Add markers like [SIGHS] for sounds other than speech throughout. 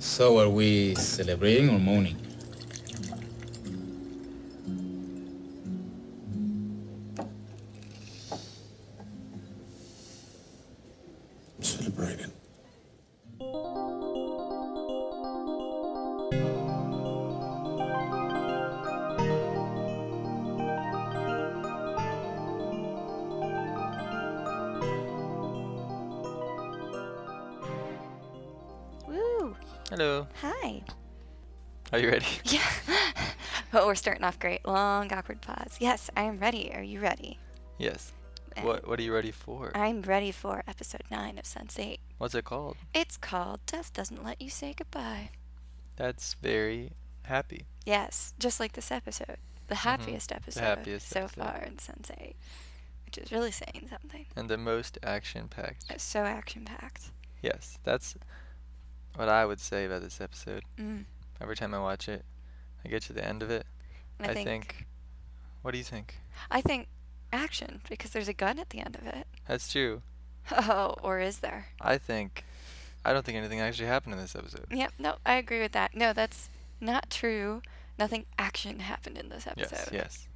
So are we celebrating or mourning? We're starting off great. Long, awkward pause. Yes, I am ready. Are you ready? Yes. And What What are you ready for? I'm ready for episode 9 of Sense 8. What's it called? It's called Death Doesn't Let You Say Goodbye. That's very happy. Yes, just like this episode. The happiest episode Mm-hmm. happiest so episode. far in Sense 8, which is really saying something. And the most action packed. So action packed. Yes, that's what I would say about this episode. Mm. Every time I watch it, I get to the end of it. And I think. What do you think? I think action because there's a gun at the end of it. That's true. Oh, or is there? I think. I don't think anything actually happened in this episode. Yep, no, I agree with that. No, that's not true. Nothing action happened in this episode. Yes, episode. yes.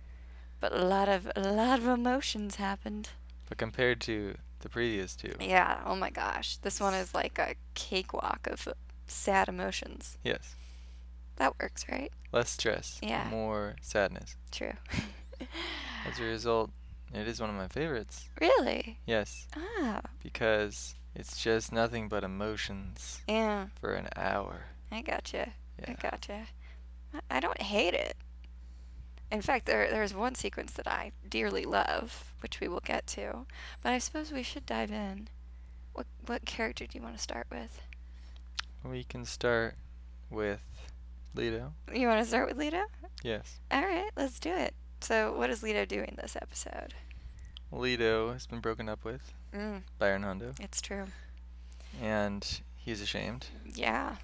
But a lot of a lot of emotions happened. But compared to the previous two, Yeah, oh my gosh. This one is like a cakewalk of sad emotions. yes. That works, right? Less stress, Yeah. more sadness. True. [LAUGHS] As a result, it is one of my favorites. really? Yes, Ah, because it's just nothing but emotions yeah. for an hour. I gotcha. I Yeah. gotcha. I- I don't hate it. In fact, there there's one sequence that I dearly love, which we will get to. But I suppose we should dive in. What what character do you want to start with? We can start with Lito. You want to start with Lito? Yes. All right, let's do it. So, what is Lito doing this episode? Lito has been broken up with Mm, by Hernando, it's true. and he's ashamed, Yeah,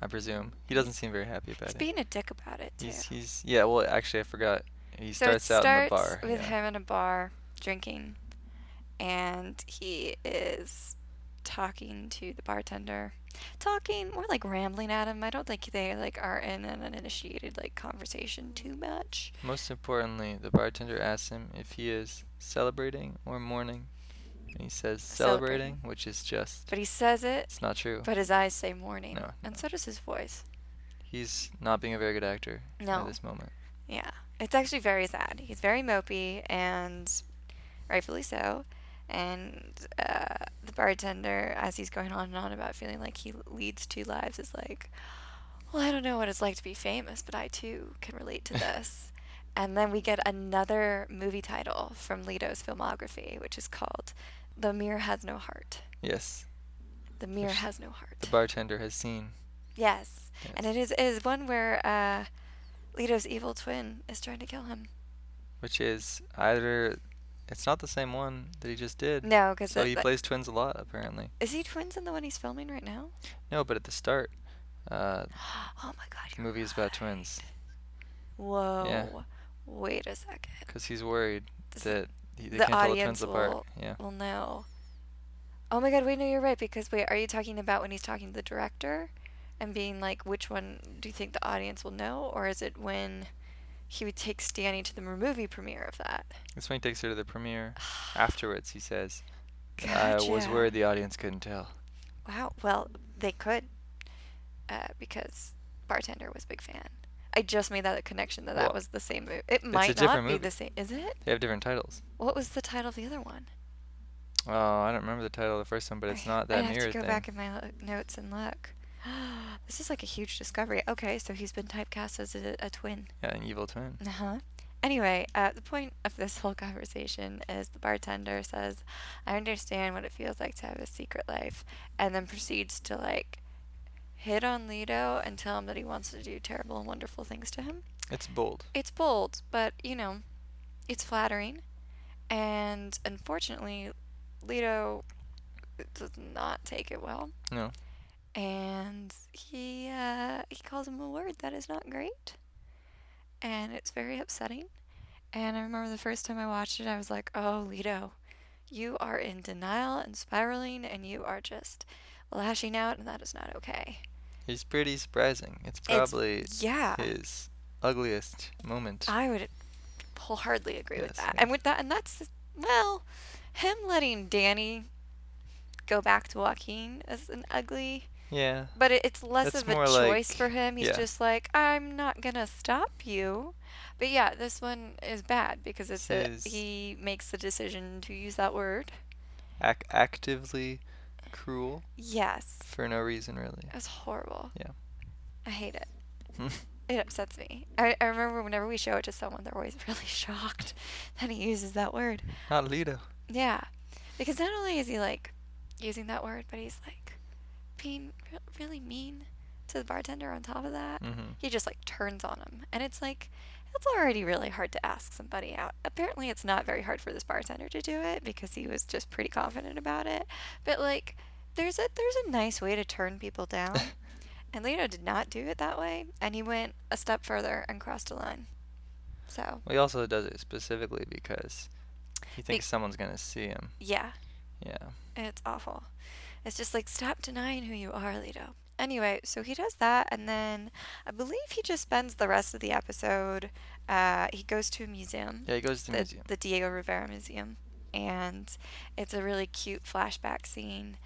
I presume. He doesn't seem very happy about he's it. He's being a dick about it too. He's, he's, yeah, well, actually, I forgot. He so starts it out in the bar. with yeah. him in a bar drinking, and he is talking to the bartender, talking more like rambling at him. I don't think they like are in an initiated like conversation too much. Most importantly, the bartender asks him if he is celebrating or mourning. And he says Celebrating. celebrating, which is just, But he says it, it's not true. but his eyes say mourning. No, and no. so does his voice. He's not being a very good actor No. at this moment. Yeah, it's actually very sad. He's very mopey, and rightfully so. And uh, the bartender, as he's going on and on about feeling like he leads two lives, is like, "Well, I don't know what it's like to be famous, but I too can relate to [LAUGHS] this." and then we get another movie title from Lito's filmography, which is called "The Mirror Has No Heart." Yes, The Mirror Which has no heart. the bartender has seen. yes, and it is it is one where uh, Lito's evil twin is trying to kill him. Which is either, it's not the same one that he just did. No, because So he plays twins a lot, apparently. Is he twins in the one he's filming right now? No, but at the start, uh, [GASPS] Oh my god, the movie is about twins. Whoa. Yeah. Wait a second. Because he's worried Does that he, they the can't tell the audience twins apart. will- Yeah. Well, no. Oh my god, wait, no, you're right. Because, wait, are you talking about when he's talking to the director and being like, which one do you think the audience will know? Or is it when he would take Stanny to the movie premiere of that? That's when he takes her to the premiere. [SIGHS] Afterwards, he says, I was worried the audience couldn't tell. Wow, well, they could. Uh, because Bartender was a big fan. I just made that connection that that was the same movie. It might not be the same. Is it? They have different titles. What was the title of the other one? Oh, I don't remember the title of the first one, but it's I- not that I have mirror to go thing. back in my lo- notes and look. [GASPS] this is like a huge discovery. Okay, so he's been typecast as a, a twin. Yeah, an evil twin. Uh huh. Anyway, uh, the point of this whole conversation is the bartender says, "I understand what it feels like to have a secret life," and then proceeds to like hit on Lito and tell him that he wants to do terrible and wonderful things to him. It's bold. It's bold, but you know, it's flattering, and unfortunately, Lito does not take it well No. And he uh, he calls him a word that is not great, and it's very upsetting. And I remember the first time I watched it, I was like, "Oh, Lito, you are in denial and spiraling, and you are just lashing out, and that is not okay." He's pretty surprising. It's probably yeah. his ugliest moment. I would wholeheartedly agree with that. yeah. And with that, and that's well, him letting Dani go back to Joaquin is an ugly, yeah. but it, it's less That's of a choice like- for him. He's yeah. just like, I'm not gonna stop you. But yeah, this one is bad because it's a, Says- he makes the decision to use that word. Ac- actively cruel Yes, for no reason, really. it was horrible. Yeah. I hate it. [LAUGHS] It upsets me. I, I remember whenever we show it to someone, they're always [LAUGHS] really shocked that he uses that word. Not Lito. Yeah, because not only is he like using that word, but he's like being re- really mean to the bartender. On top of that, Mm-hmm. he just like turns on him, and it's like it's already really hard to ask somebody out. Apparently, it's not very hard for this bartender to do it because he was just pretty confident about it. But like, there's a there's a nice way to turn people down, [LAUGHS] and Lito did not do it that way, and he went a step further and crossed a line. So Well, he also does it specifically because he thinks someone's gonna see him. yeah, Yeah. It's awful. It's just like stop denying who you are, Lito. Anyway, so he does that, and then I believe he just spends the rest of the episode. Uh, he goes to a museum, Yeah, he goes to the museum. the Diego Rivera Museum, and it's a really cute flashback scene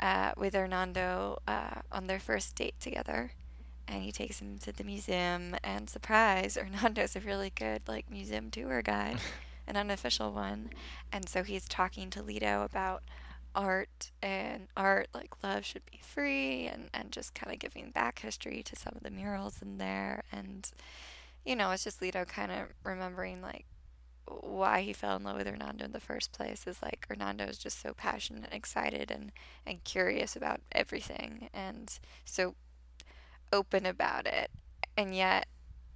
uh, with Hernando uh, on their first date together. And he takes him to the museum, and surprise, Hernando's a really good like museum tour guide, [LAUGHS] an unofficial one. And so he's talking to Lito about art and art like love should be free and, and just kind of giving back history to some of the murals in there. And you know it's just Lito kind of remembering like why he fell in love with Hernando in the first place is like Hernando is just so passionate and excited and and curious about everything and so open about it. And yet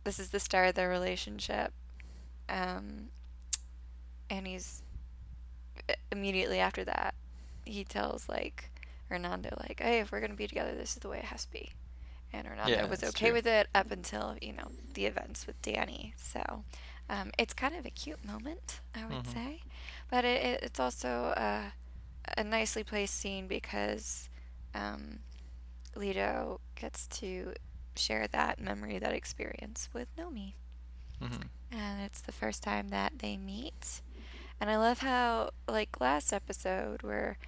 this is the start of their relationship um and he's immediately after that he tells like Hernando like hey if we're gonna be together this is the way it has to be and Hernando Yeah, was okay true. with it up until you know the events with Dani so um, it's kind of a cute moment I would Mhm. say but it, it, it's also a, a nicely placed scene because um, Lito gets to share that memory that experience with Nomi Mm-hmm. and it's the first time that they meet. And I love how, like last episode, where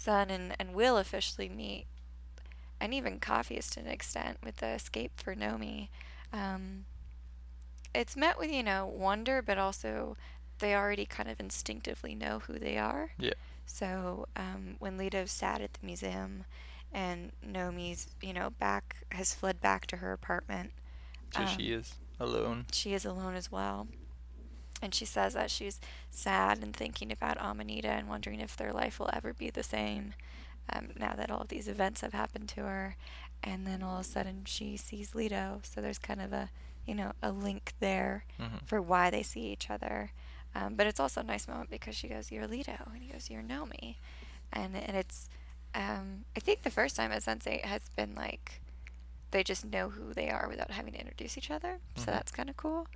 Sun and, and Will officially meet, and even Capheus to an extent with the escape for Nomi, um, it's met with, you know, wonder, but also they already kind of instinctively know who they are. Yeah. So um, when Lito's sat at the museum and Nomi's, you know, back, has fled back to her apartment, So she Um, is alone. she is alone as well. And she says that she's sad and thinking about Amanita and wondering if their life will ever be the same um, now that all of these events have happened to her. And then all of a sudden she sees Lito. So there's kind of a, you know, a link there Mm-hmm. for why they see each other. Um, but it's also a nice moment because she goes, "You're Lito," and he goes, "You're Nomi," and and it's, um, I think the first time at Sense8 has been like, they just know who they are without having to introduce each other. So Mhm. that's kind of cool.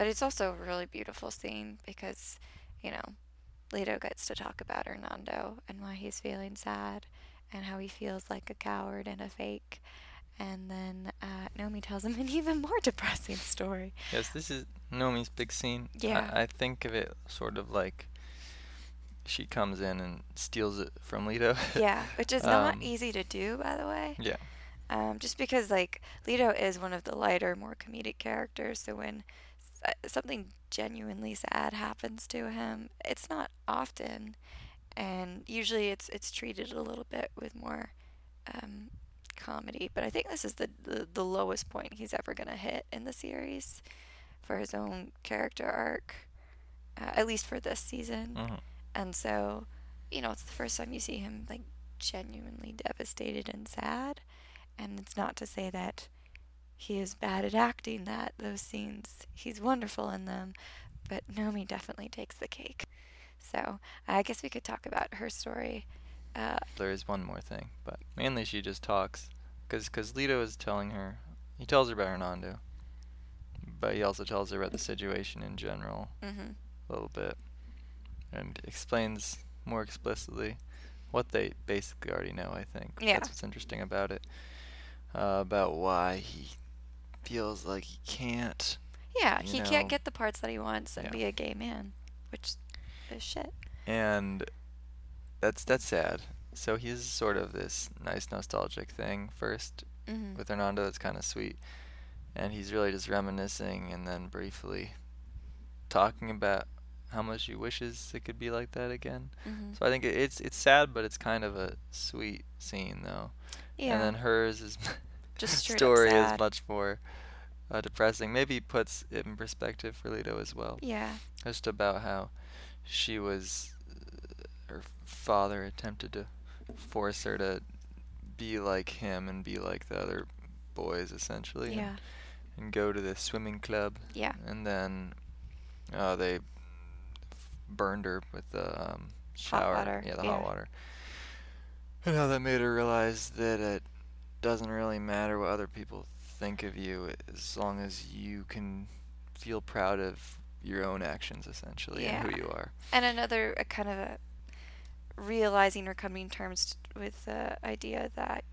But it's also a really beautiful scene because, you know, Lito gets to talk about Hernando and why he's feeling sad and how he feels like a coward and a fake. And then uh, Nomi tells him an [LAUGHS] even more depressing story. Yes, this is Nomi's big scene. Yeah. I, I think of it sort of like she comes in and steals it from Lito. [LAUGHS] Yeah, which is not Um, easy to do, by the way. yeah. Um, just because like Lito is one of the lighter, more comedic characters, so when something genuinely sad happens to him, it's not often, and usually it's it's treated a little bit with more um, comedy. But I think this is the, the the lowest point he's ever gonna hit in the series for his own character arc, uh, at least for this season. hmm And so, you know, it's the first time you see him like genuinely devastated and sad. And it's not to say that he is bad at acting that those scenes he's wonderful in them, but Nomi definitely takes the cake. So I guess we could talk about her story. Uh, There is one more thing, but mainly she just talks. Because cause Lito is telling her, he tells her about Hernando, but he also tells her about the situation in general hmm a little bit and explains more explicitly what they basically already know, I think. Yeah. That's what's interesting about it. uh, about why he feels like he can't. Yeah, he know. can't get the parts that he wants and Yeah. be a gay man, which is shit. and that's that's sad. So he's sort of this nice nostalgic thing first hmm with Hernando that's kind of sweet, and he's really just reminiscing and then briefly talking about how much he wishes it could be like that again. hmm So I think it's it's sad, but it's kind of a sweet scene though. Yeah. And then hers is [LAUGHS] Just straight story is much more uh, depressing. Maybe puts it in perspective for Lito as well. yeah. Just about how she was, uh, her father attempted to force her to be like him and be like the other boys essentially. Yeah. And, and go to the swimming club. Yeah. And then uh, they f- burned her with the um, Hot water, Yeah, the yeah. hot water. And how that made her realize that it doesn't really matter what other people think of you as long as you can feel proud of your own actions essentially and who you are. And another a kind of a realizing or coming terms with the idea that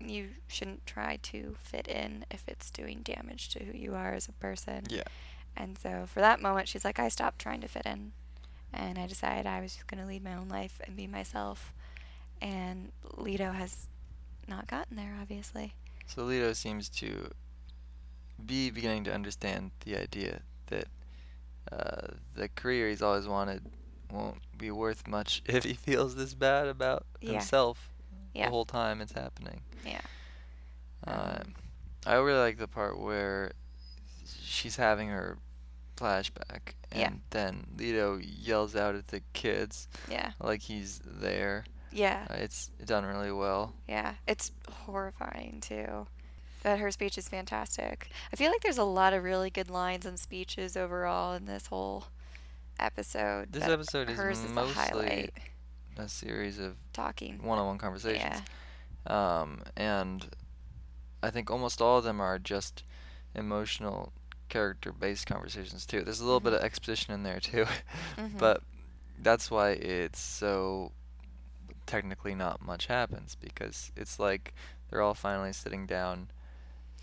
you shouldn't try to fit in if it's doing damage to who you are as a person. Yeah. And so for that moment, she's like, I stopped trying to fit in. And I decided I was just going to lead my own life and be myself. And Lito has not gotten there, obviously. So Lito seems to be beginning to understand the idea that uh, the career he's always wanted won't be worth much [LAUGHS] if he feels this bad about Yeah. himself Yeah. the whole time it's happening. Yeah. Uh, Um, I really like the part where she's having her flashback, and Yeah. then Lito yells out at the kids Yeah. like he's there. Yeah. Uh, it's done really well. Yeah, it's horrifying too. But her speech is fantastic. I feel like there's a lot of really good lines and speeches overall in this whole episode. This episode is is mostly a series of Talking. one-on-one conversations. Yeah. Um, and I think almost all of them are just emotional character-based conversations too. There's a little bit Mhm. of exposition in there too, [LAUGHS] Mhm. but that's why it's so technically not much happens because it's like they're all finally sitting down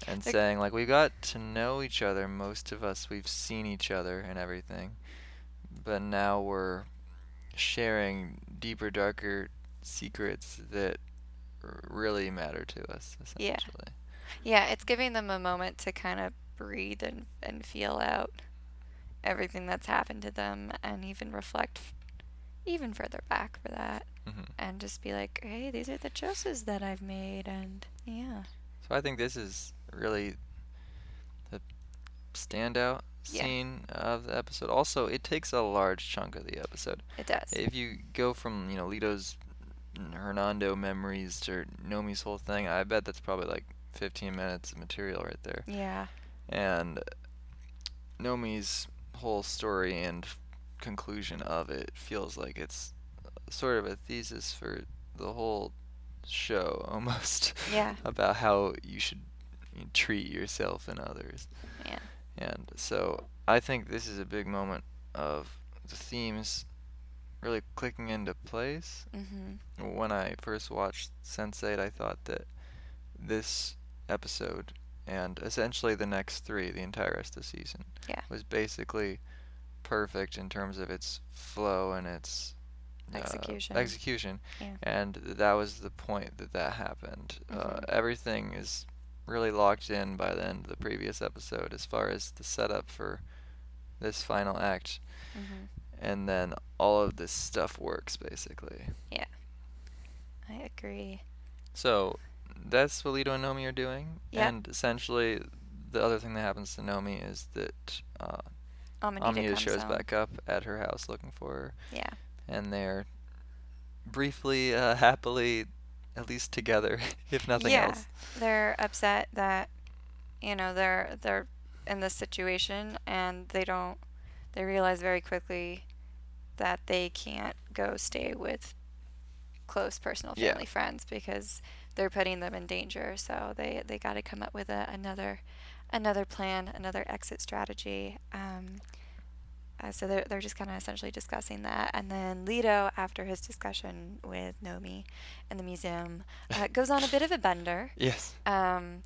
and saying like we've got to know each other. Most of us we've seen each other and everything, but now we're sharing deeper, darker secrets that r- really matter to us. Yeah. Essentially. Yeah, it's giving them a moment to kind of breathe and, and feel out everything that's happened to them and even reflect even further back for that hmm and just be like, hey, these are the choices that I've made and yeah. So I think this is really the standout Yeah. scene of the episode. Also, it takes a large chunk of the episode. It does. If you go from you know Lito's Hernando memories to Nomi's whole thing, I bet that's probably like 15 minutes of material right there. yeah. And Nomi's whole story and conclusion of it feels like it's sort of a thesis for the whole show [LAUGHS] almost Yeah. about how you should treat yourself and others. Yeah. And so I think this is a big moment of the themes really clicking into place. Mhm. When I first watched Sense8, I thought that this episode and essentially the next three, the entire rest of the season, Yeah. was basically perfect in terms of its flow and its uh, Execution. execution. Yeah. And that was the point that that happened. Uh, Mhm. everything is really locked in by the end of the previous episode as far as the setup for this final act. Mhm. And then all of this stuff works basically. Yeah. I agree. So that's what Lito and Nomi are doing. Yeah. And essentially, the other thing that happens to Nomi is that uh, Amanita, Amanita shows home. back up at her house looking for her. Yeah. And they're briefly, uh, happily, at least together, [LAUGHS] if nothing yeah. else. They're upset that you know they're they're in this situation and they don't they realize very quickly that they can't go stay with close personal Yeah. family friends because they're putting them in danger so they they got to come up with a, another another plan another exit strategy um, uh, so they're, they're just kind of essentially discussing that. And then Lito, after his discussion with Nomi in the museum, uh, [LAUGHS] goes on a bit of a bender. Yes. Um,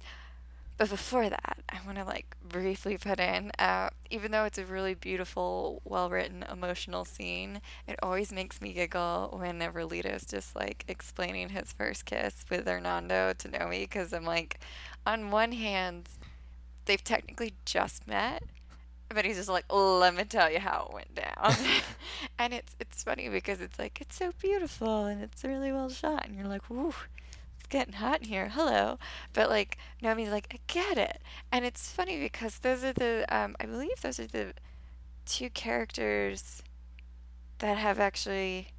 but before that, I want to like briefly put in, uh, even though it's a really beautiful, well written, emotional scene, it always makes me giggle whenever Lito's just like explaining his first kiss with Hernando to Nomi, because I'm like, on one hand, they've technically just met, but he's just like, let me tell you how it went down. [LAUGHS] [LAUGHS] and it's it's funny because it's like it's so beautiful and it's really well shot, and you're like, woo, it's getting hot in here. Hello, but like Nomi's like, I get it, and it's funny because those are the um, I believe those are the two characters that have actually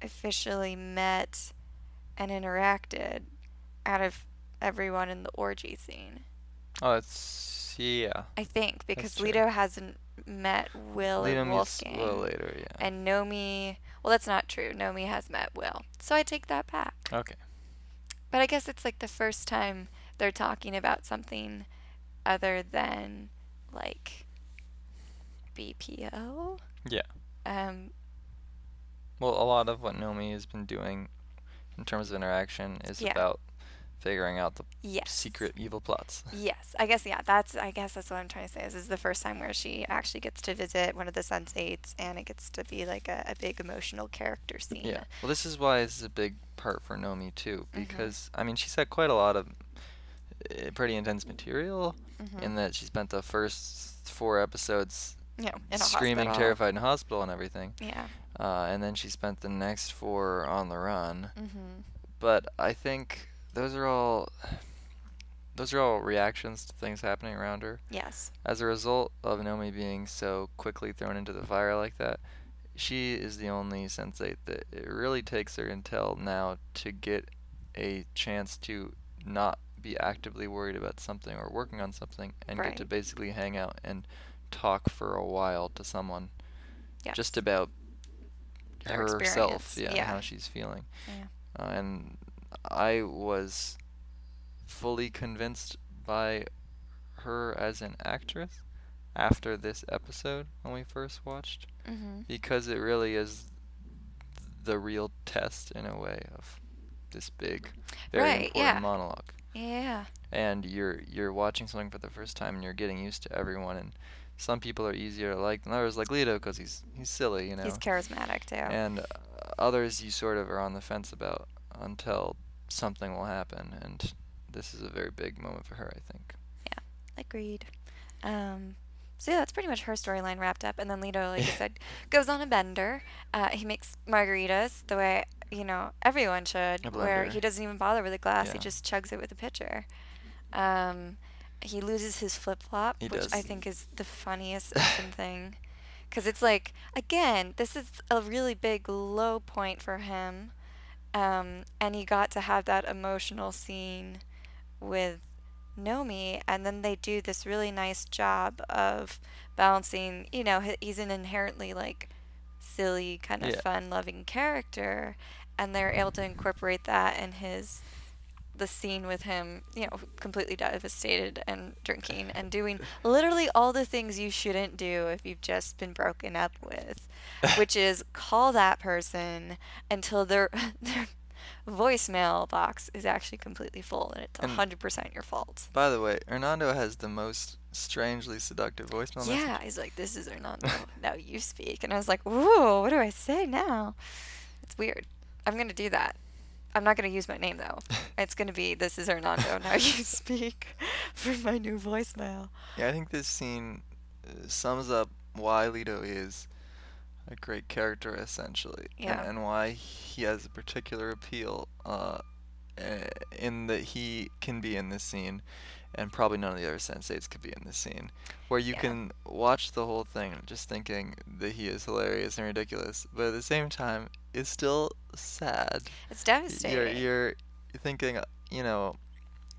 officially met and interacted out of everyone in the orgy scene. Oh, it's yeah. I think because. Lito hasn't met Will Lito and meets Wolfgang. Will later. Yeah. And Nomi, well, that's not true. Nomi has met Will. So I take that back. okay. But I guess it's like the first time they're talking about something other than like BPO. Yeah. Um, Well, a lot of what Nomi has been doing in terms of interaction is Yeah. about figuring out the yes. secret evil plots. [LAUGHS] Yes, I guess yeah. That's I guess that's what I'm trying to say. This is the first time where she actually gets to visit one of the sensates, and it gets to be like a, a big emotional character scene. Yeah. Well, this is why this is a big part for Nomi too, Mhm. because I mean she's had quite a lot of uh, pretty intense material Mhm. in that she spent the first four episodes You know, in a screaming, hospital. terrified in hospital and everything, Yeah. uh, and then she spent the next four on the run. Mm-hmm. But I think those are all those are all reactions to things happening around her. Yes. As a result of Nomi being so quickly thrown into the fire like that, she is the only sensate that it really takes her until now to get a chance to not be actively worried about something or working on something and get to basically hang out and talk for a while to someone Yes. just about herself, yeah, and yeah. how she's feeling. Yeah. Uh, and I was fully convinced by her as an actress after this episode when we first watched Mhm. because it really is the real test in a way of this big very Right, important yeah. monologue Yeah. and you're you're watching something for the first time and you're getting used to everyone and some people are easier to like than others like Lito because he's he's silly you know He's charismatic too. and uh, others you sort of are on the fence about until something will happen and this is a very big moment for her i think Yeah, Agreed. Um, so yeah, that's pretty much her storyline wrapped up. And then Lito, like you [LAUGHS] said, goes on a bender. Uh, he makes margaritas the way you know everyone should, A where he doesn't even bother with a glass. He just chugs it with a pitcher. Um, he loses his flip flop, which does. I think is the funniest [LAUGHS] thing. Because it's like, again, this is a really big low point for him. Um, and he got to have that emotional scene with Nomi, and then they do this really nice job of balancing. You know, he's an inherently like silly, kind of Yeah. fun-loving character, and they're able to incorporate that in his the scene with him, you know, completely devastated and drinking and doing [LAUGHS] literally all the things you shouldn't do if you've just been broken up with, which [LAUGHS] is call that person until their [LAUGHS] their voicemail box is actually completely full and it's 100% your fault. by the way hernando has the most strangely seductive voicemail Yeah, message he's like, this is Hernando. now you speak. And I was like, ooh, what do I say now? It's weird. I'm going to do that. I'm not going to use my name, though. [LAUGHS] It's going to be, this is Hernando. now you [LAUGHS] speak for my new voicemail. yeah i think this scene uh, sums up why leto is a great character essentially Yeah. and, and why he has a particular appeal uh, in that he can be in this scene and probably none of the other sensates could be in this scene where you Yeah. can watch the whole thing just thinking that he is hilarious and ridiculous but at the same time it's still sad It's devastating. you're you're thinking uh, you know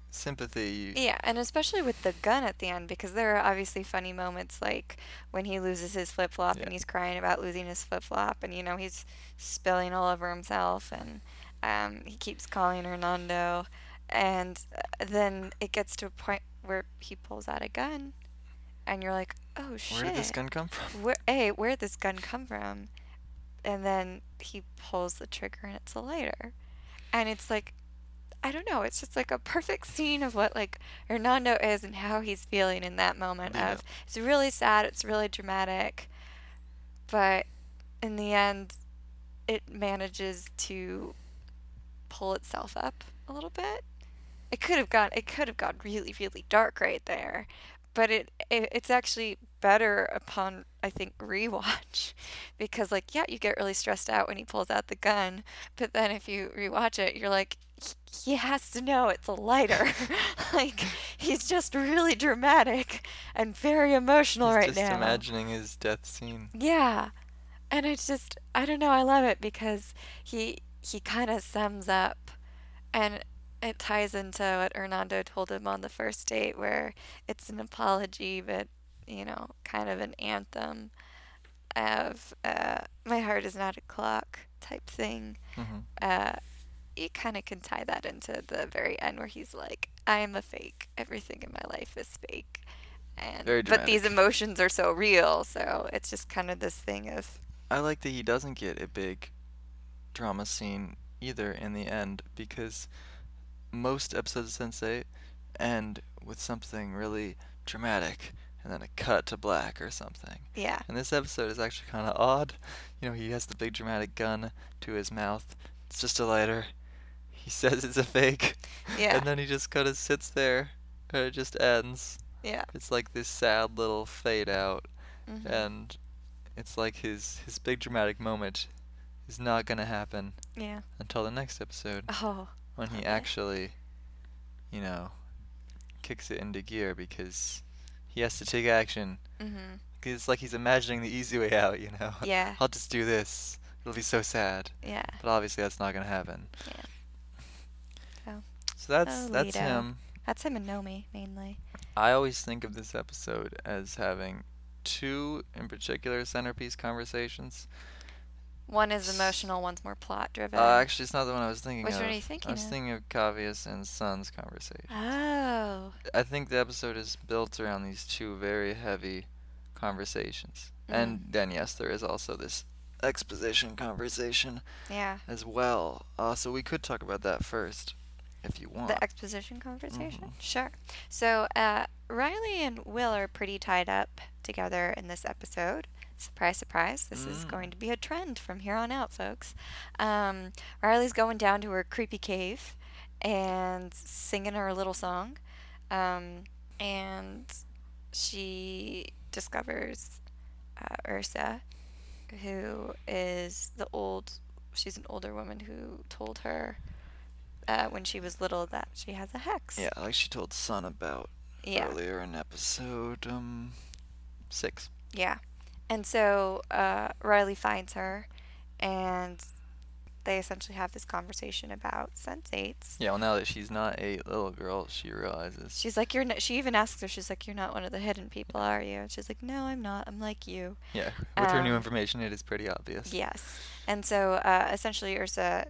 sympathy Yeah, and especially with the gun at the end, because there are obviously funny moments like when he loses his flip flop Yeah. and he's crying about losing his flip flop, and you know he's spilling all over himself, and um, he keeps calling Hernando, and uh, then it gets to a point where he pulls out a gun, and you're like, oh shit. Where did this gun come from? Where, hey, where did this gun come from? And then he pulls the trigger and it's a lighter. And it's like, I don't know, it's just like a perfect scene of what like Hernando is and how he's feeling in that moment Yeah. of it's really sad, it's really dramatic, but in the end it manages to pull itself up a little bit. It could have gone it could have gone really, really dark right there. But it, it it's actually better upon I think rewatch [LAUGHS] because like yeah you get really stressed out when he pulls out the gun but then if you rewatch it you're like "He- has to know it's a lighter [LAUGHS] like he's just really dramatic and very emotional He's right just now imagining his death scene. yeah. And it's just I don't know, I love it because he he kind of sums up and it ties into what Hernando told him on the first date where it's an apology but you know, kind of an anthem of uh, my heart is not a clock type thing. hmm Uh, you kind of can tie that into the very end where he's like, I am a fake. Everything in my life is fake. And but these emotions are so real, so it's just kind of this thing of I like that he doesn't get a big drama scene either in the end because most episodes of Sense8 end with something really dramatic and then a cut to black or something. yeah, And this episode is actually kind of odd. You know, he has the big dramatic gun to his mouth. It's just a lighter. He [LAUGHS] says it's a fake. Yeah. And then he just kind of sits there and it just ends. yeah. It's like this sad little fade out mhm. and it's like his his big dramatic moment is not gonna happen yeah. until the next episode Oh, when he okay. actually, you know, kicks it into gear because he has to take action. mhm. 'Cause it's like he's imagining the easy way out, you know. Yeah. [LAUGHS] I'll just do this. It'll be so sad, Yeah. but obviously that's not gonna happen. Yeah. [LAUGHS] So, So that's that's him. that's him and Nomi mainly. I always think of this episode as having two in particular centerpiece conversations. One is emotional, one's more plot driven. Uh, actually, it's not the one I was thinking Which of. one are you thinking I was of? thinking of Capheus and Son's conversation. oh. I think the episode is built around these two very heavy conversations. And Mm. then, yes, there is also this exposition conversation Yeah. as well. Uh, so we could talk about that first, if you want. The exposition conversation? Mhm. Sure. So, uh, Riley and Will are pretty tied up together in this episode. Surprise, surprise. This is Mm. going to be a trend from here on out, folks. Um, Riley's going down to her creepy cave and singing her little song. Um, and she discovers uh, Yrsa, who is the old, she's an older woman who told her uh, when she was little that she has a hex. yeah, like she told Son about Yeah. earlier in episode um six. Yeah. And so uh, Riley finds her, and they essentially have this conversation about sensates. Yeah, well, now that she's not a little girl, she realizes. She's like, "You're." N-, she even asks her, "She's like, you're not one of the hidden people, are you?" And she's like, "No, I'm not. I'm like you." yeah, with her new Um, information, it is pretty obvious. Yes. And so uh, essentially, Yrsa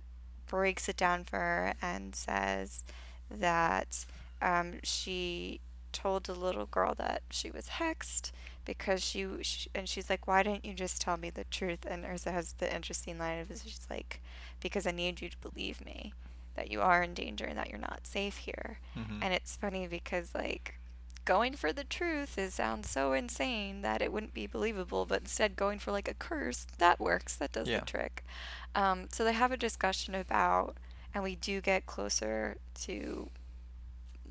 breaks it down for her and says that um, she told the little girl that she was hexed because she, sh and she's like, why didn't you just tell me the truth? And Yrsa has the interesting line of, she's like, because I need you to believe me that you are in danger and that you're not safe here. Mhm. And it's funny because like going for the truth is sounds so insane that it wouldn't be believable, but instead going for like a curse that works. That does Yeah. the trick. Um, so they have a discussion about, and we do get closer to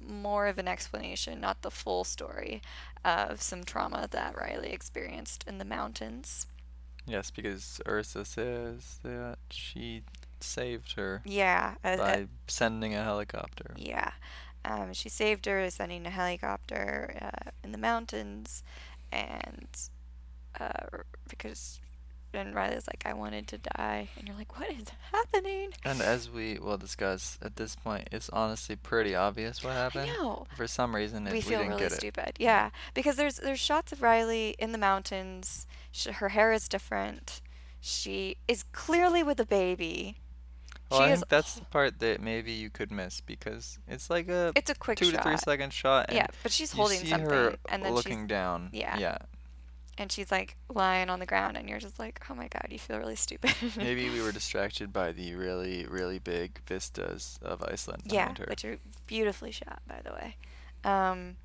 more of an explanation, not the full story, of some trauma that Riley experienced in the mountains. Yes, because Yrsa says that she saved her Yeah, uh, uh, by sending a helicopter. Yeah. Um, she saved her, by sending a helicopter uh, in the mountains, and uh, because and Riley's like, I wanted to die, and you're like, what is happening? And as we will discuss at this point, it's honestly pretty obvious what happened. know. For some reason, it, We we, feel didn't really get it. stupid. Yeah, because there's there's shots of Riley in the mountains. Sh her hair is different. She is clearly with a baby. Well, she I is. think that's the part that maybe you could miss because it's like a It's a quick two to three second shot. and Yeah, but she's holding something, and then looking she's down. yeah. Yeah. And she's like lying on the ground, and you're just like, oh my god, you feel really stupid. Maybe we were [LAUGHS] distracted by the really, really big vistas of Iceland Yeah, her. which are beautifully shot, by the way. Um,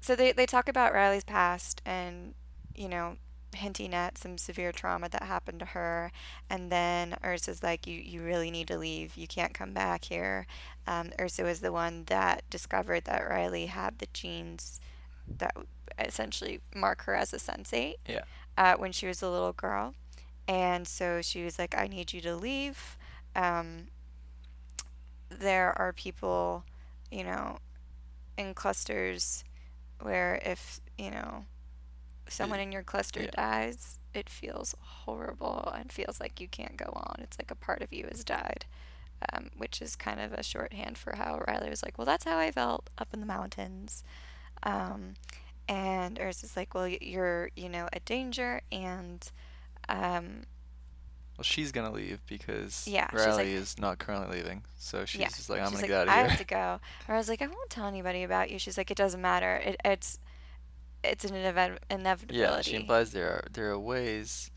so they, they talk about Riley's past and, you know, hinting at some severe trauma that happened to her. And then Yrsa's like, you, you really need to leave. You can't come back here. Um, Yrsa was the one that discovered that Riley had the genes that essentially mark her as a sensate Yeah. uh, when she was a little girl. And so she was like, I need you to leave. Um, there are people, you know, in clusters where if, you know, someone in your cluster yeah. dies, it feels horrible and feels like you can't go on. It's like a part of you has died, um, which is kind of a shorthand for how Riley was like, well, that's how I felt up in the mountains. Um, and Yrsa's like, well, you're, you know, a danger and, um, Well, she's gonna leave because Yeah, Riley like- is not currently leaving, so she's yeah. just like, I'm she's gonna like, get out I of here. have to go. Or I was like, I won't tell anybody about you. She's like, it doesn't matter. It, it's, it's an event, inevitability. Yeah, she implies there are there are ways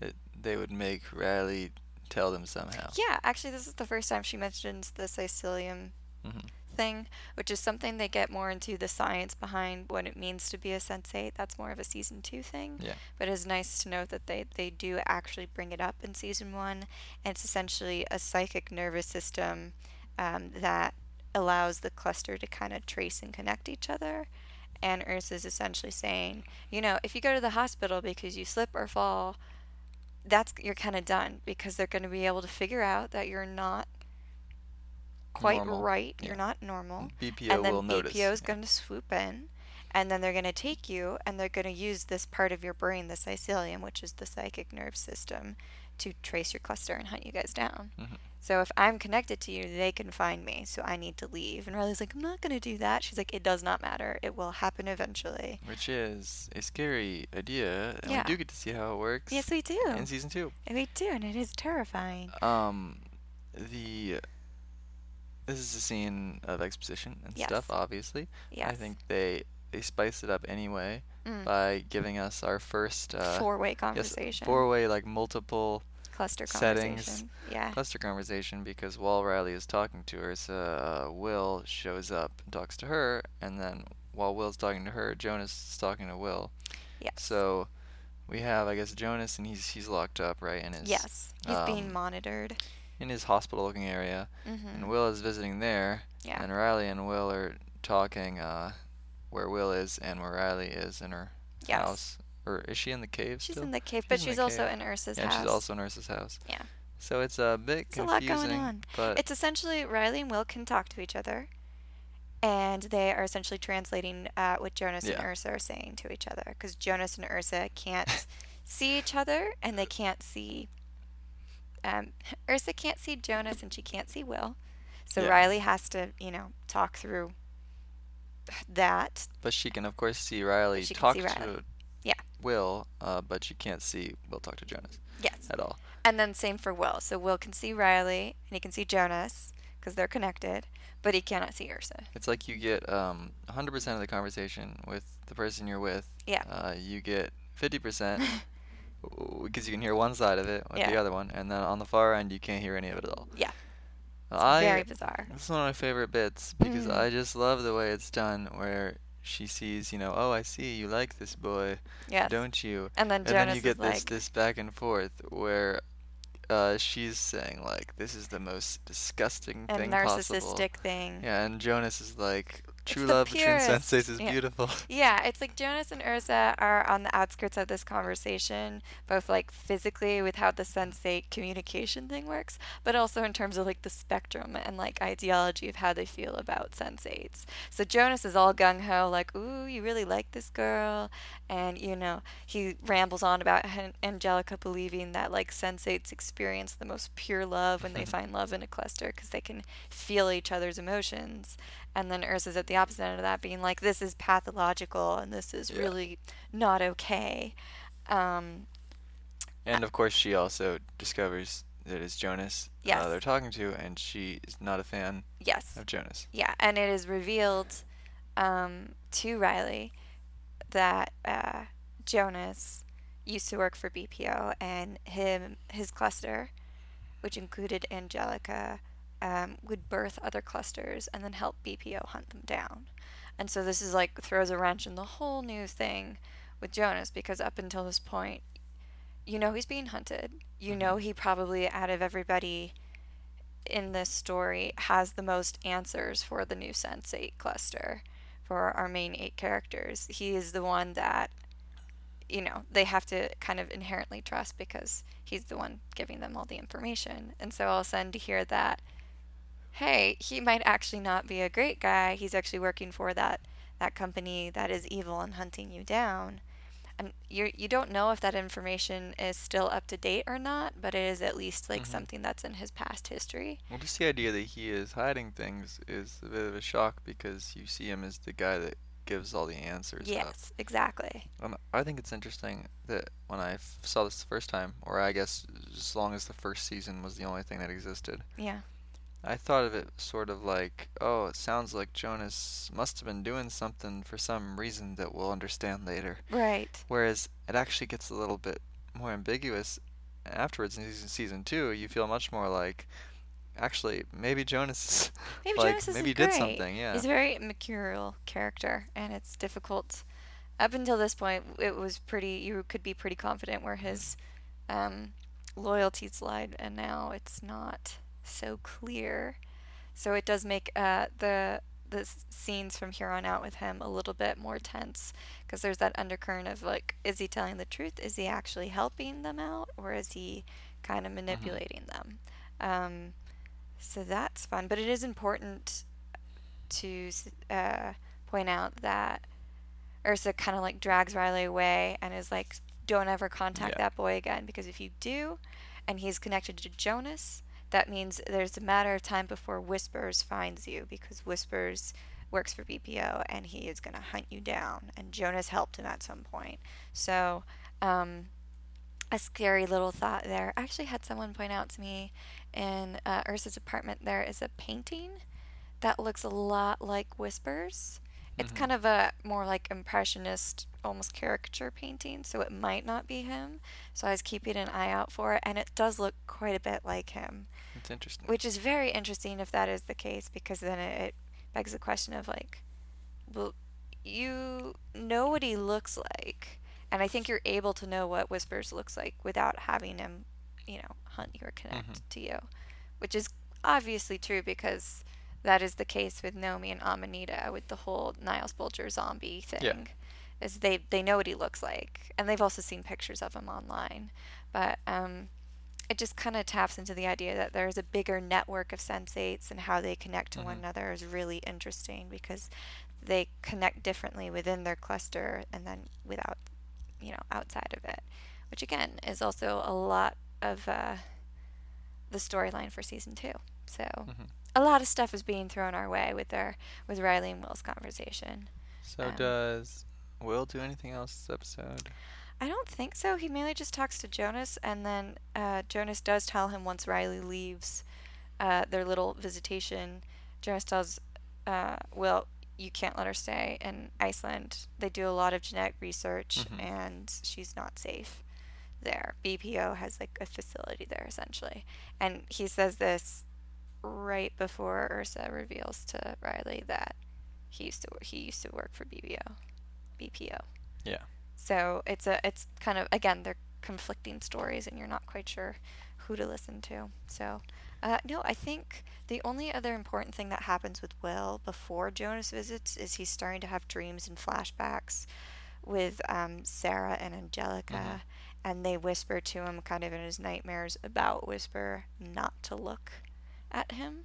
that they would make Riley tell them somehow. Yeah, actually, this is the first time she mentions the Sicilium Mhm. Thing, which is something they get more into the science behind what it means to be a sensate. That's more of a season two thing. Yeah. But it's nice to know that they, they do actually bring it up in season one. And it's essentially a psychic nervous system um, that allows the cluster to kind of trace and connect each other. And Yrsa is essentially saying, you know, if you go to the hospital because you slip or fall, that's you're kind of done because they're going to be able to figure out that you're not quite Normal, right. yeah. You're not normal. BPO and then will notice. BPO is going to swoop in, and then they're going to take you and they're going to use this part of your brain, the sicilium, which is the psychic nerve system, to trace your cluster and hunt you guys down. Mhm. So if I'm connected to you, they can find me. So I need to leave. And Riley's like, I'm not going to do that. She's like, it does not matter. It will happen eventually. Which is a scary idea, and Yeah. we do get to see how it works Yes, we do. in season two. And we do, and it is terrifying. Um, the this is a scene of exposition and Yes. stuff. Obviously, Yes. I think they they spice it up anyway Mm. by giving us our first uh, Four-way yes, conversation. four-way like multiple cluster settings. conversation. Yeah. cluster conversation because while Riley is talking to her, so, uh, Will shows up and talks to her, and then while Will's talking to her, Jonas is talking to Will. Yes. So we have, I guess, Jonas, and he's he's locked up, right, in his yes. He's being um, monitored. In his hospital-looking area, Mm-hmm. and Will is visiting there, Yeah. and Riley and Will are talking uh, where Will is and where Riley is in her Yes. house. Or is she in the cave She's still? in the cave, but She's in she's also cave. in Yrsa's yeah, house. she's also in Yrsa's house. Yeah. So it's a bit There's a lot going on. but It's essentially Riley and Will can talk to each other, and they are essentially translating uh, what Jonas and Yeah. Yrsa are saying to each other because Jonas and Yrsa can't [LAUGHS] see each other, and they can't see. Um, Yrsa can't see Jonas, and she can't see Will, so Yeah. Riley has to, you know, talk through that. But she can, of course, see Riley talk see Riley. to Yeah. Will, uh, but she can't see Will talk to Jonas Yes. at all. And then same for Will. So Will can see Riley and he can see Jonas because they're connected, but he cannot see Yrsa. It's like you get um, 100% of the conversation with the person you're with. Yeah. Uh, you get 50% [LAUGHS] because you can hear one side of it with the other one, and then on the far end, you can't hear any of it at all. Yeah. I, Very bizarre. This is one of my favorite bits because Mm. I just love the way it's done where she sees, you know, oh, I see you like this boy, Yes. don't you? and then and Jonas then you get this like, this back and forth where uh, she's saying like this is the most disgusting a thing possible. narcissistic thing. Yeah, and Jonas is like true love between purest. sensates is Yeah. beautiful. [LAUGHS] Yeah, it's like Jonas and Yrsa are on the outskirts of this conversation, both like physically with how the sensate communication thing works, but also in terms of like the spectrum and like ideology of how they feel about sensates. So Jonas is all gung ho, like, ooh, you really like this girl. And, you know, he rambles on about Angelica believing that like sensates experience the most pure love when they [LAUGHS] find love in a cluster because they can feel each other's emotions. And then Yrsa's at the opposite end of that, being like, "This is pathological, and this is Yeah. really not okay." Um, And of course, she also discovers that it's Jonas Yes. uh, they're talking to, and she is not a fan Yes. of Jonas. Yeah, and it is revealed um, to Riley that uh, Jonas used to work for BPO, and him his cluster, which included Angelica, um, would birth other clusters and then help BPO hunt them down. And so this is like throws a wrench in the whole new thing with Jonas because up until this point, you know he's being hunted. You know he probably out of everybody in this story has the most answers for the new Sense 8 cluster for our main eight characters. He is the one that, you know, they have to kind of inherently trust because he's the one giving them all the information. And so all of a sudden to hear that, hey, he might actually not be a great guy. He's actually working for that, that company that is evil and hunting you down. And you you don't know if that information is still up to date or not, but it is at least like Mhm. something that's in his past history. Well, just the idea that he is hiding things is a bit of a shock because you see him as the guy that gives all the answers. up. Yes, exactly. Um, I think it's interesting that when I f- saw this the first time, or I guess as long as the first season was the only thing that existed, Yeah. I thought of it sort of like, oh, it sounds like Jonas must have been doing something for some reason that we'll understand later. Right. Whereas it actually gets a little bit more ambiguous afterwards in season, season two. You feel much more like, actually, maybe Jonas [LAUGHS] Maybe like Jonas maybe he did great. something. Yeah. He's a very mercurial character, and it's difficult. Up until this point, it was pretty. You could be pretty confident where his um, loyalties lied, and now it's not so clear. So it does make uh, the the scenes from here on out with him a little bit more tense because there's that undercurrent of like, is he telling the truth? Is he actually helping them out, or is he kind of manipulating them? Um, so that's fun, but it is important to uh, point out that Yrsa kind of like drags Riley away and is like, "Don't ever contact Yeah. that boy again because if you do, and he's connected to Jonas, that means there's a matter of time before Whispers finds you because Whispers works for BPO and he is gonna hunt you down. And Jonas helped him at some point, so." Um, a scary little thought there. I actually had someone point out to me in uh, Yrsa's apartment there is a painting that looks a lot like Whispers. It's Mhm. kind of a more like impressionist, almost caricature painting, so it might not be him. So I was keeping an eye out for it, and it does look quite a bit like him, It's interesting. which is very interesting if that is the case, because then it, it begs the question of like, well, you know what he looks like, and I think you're able to know what Whispers looks like without having him, you know, hunt you or connect to you, which is obviously true because that is the case with Nomi and Amanita with the whole Niles Bolger zombie thing. Yeah. Is they they know what he looks like, and they've also seen pictures of him online, but um, it just kind of taps into the idea that there's a bigger network of sensates and how they connect to one Mhm. another is really interesting because they connect differently within their cluster and then without, you know, outside of it, which again is also a lot of uh, the storyline for season two. So Mhm. a lot of stuff is being thrown our way with their with Riley and Will's conversation. So um, does Will do anything else this episode? I don't think so. He mainly just talks to Jonas, and then uh, Jonas does tell him once Riley leaves uh, their little visitation. Jonas tells uh, Will, "You can't let her stay in Iceland. They do a lot of genetic research, Mhm. and she's not safe there. BPO has like a facility there essentially." And he says this right before Yrsa reveals to Riley that he used to he used to work for BPO. BPO. Yeah. So it's a it's kind of again they're conflicting stories and you're not quite sure who to listen to. So uh, no, I think the only other important thing that happens with Will before Jonas visits is he's starting to have dreams and flashbacks with um, Sarah and Angelica, Mhm. and they whisper to him kind of in his nightmares about Whisper not to look at him.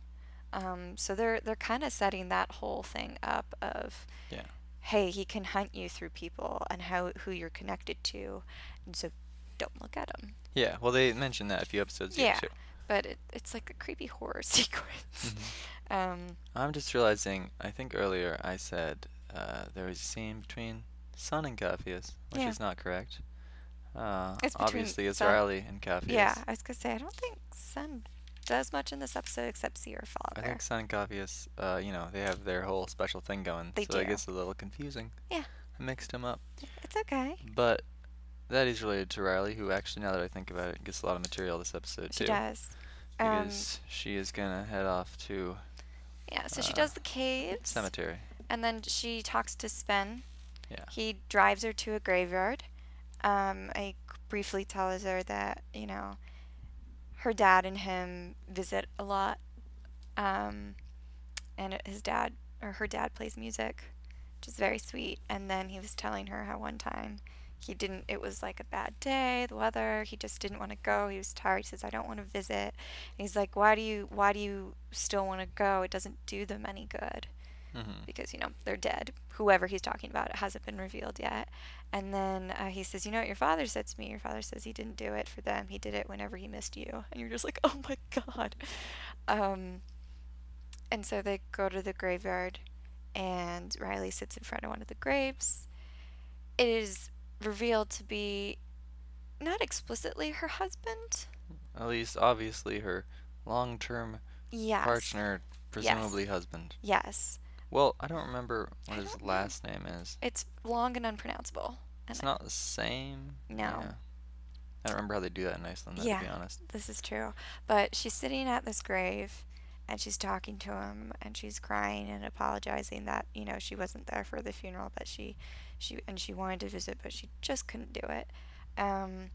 Um, so they're they're kind of setting that whole thing up of Yeah. hey, he can hunt you through people and how who you're connected to, and so don't look at him. Yeah. Well, they mentioned that a few episodes ago Yeah. too. But it, it's like a creepy horror [LAUGHS] sequence. Mhm. Um, I'm just realizing. I think earlier I said uh, there was a scene between Sun and Capheus, which Yeah. is not correct. Uh, It's obviously, it's Sun- Riley and Capheus. Yeah, I was gonna say I don't think Sun does much in this episode except see her father. I think and Capheus, uh, you know, they have their whole special thing going, They so it do. gets a little confusing. Yeah. I mixed them up. It's okay. But that is related to Riley, who actually, now that I think about it, gets a lot of material this episode She too. She does. Um, Because she is gonna head off to yeah, so she uh, does the caves, cemetery. and then she talks to Sven. Yeah. He drives her to a graveyard. Um, I briefly tells her that you know her dad and him visit a lot, um, and his dad or her dad plays music, which is very sweet. And then he was telling her how one time he didn't. It was like a bad day, the weather. He just didn't want to go. He was tired. He says, "I don't want to visit." And he's like, "Why do you? Why do you still want to go? It doesn't do them any good." Hmm because you know they're dead. Whoever he's talking about, it hasn't been revealed yet. And then uh, he says, "You know what your father said to me? Your father says he didn't do it for them. He did it whenever he missed you." And you're just like, "Oh my [LAUGHS] god." Um, and so they go to the graveyard, and Riley sits in front of one of the graves. It is revealed to be not explicitly her husband. At least, obviously, her long-term Yes. partner, presumably husband. Yes. Well, I don't remember I what his don't know. last name is. It's long and unpronounceable. It's not the same. No. Yeah. I don't remember how they do that in Iceland, though, to be Yeah. honest. This is true. But she's sitting at this grave and she's talking to him and she's crying and apologizing that, you know, she wasn't there for the funeral, but she she and she wanted to visit but she just couldn't do it. Um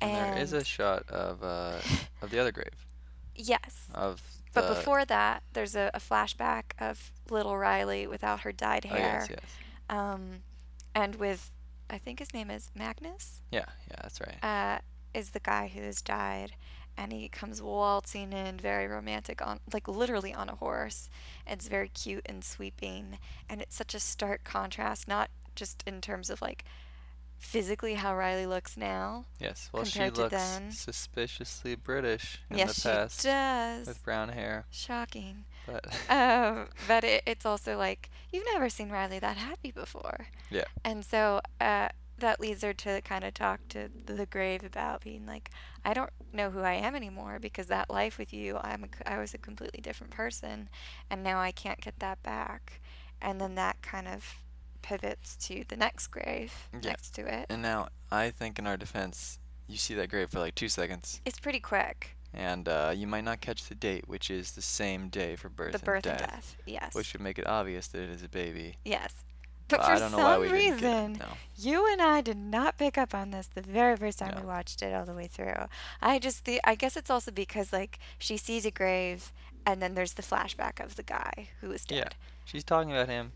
And, and, there is a shot of uh, of the other grave [LAUGHS] Yes. of But the- before that, there's a, a flashback of little Riley without her dyed Oh hair. yes, yes. Um and with I think his name is Magnus. Yeah, yeah, that's right. uh, is the guy who has died, and he comes waltzing in, very romantic, on like literally on a horse. It's very cute and sweeping, and it's such a stark contrast, not just in terms of like physically how Riley looks now. Yes. Well, she looks then. suspiciously British in yes, the past Yes, she does. with brown hair, Shocking. but [LAUGHS] um, but it, it's also like you've never seen Riley that happy before. Yeah. And so uh, that leads her to kind of talk to the grave about being like, I don't know who I am anymore because that life with you, I'm a I was a completely different person, and now I can't get that back. And then that kind of pivots to the next grave Yeah. next to it. and now I think in our defense, you see that grave for like two seconds, It's pretty quick. and uh, you might not catch the date, which is the same day for birth, and death. the birth and, and death, death. Yes. which would make it obvious that it is a baby. yes. But But for I don't know some reason, didn't get it. No. You and I did not pick up on this the very first time we watched it all the way through. I just the I guess it's also because like she sees a grave and then there's the flashback of the guy who was dead. Yeah, She's talking about him.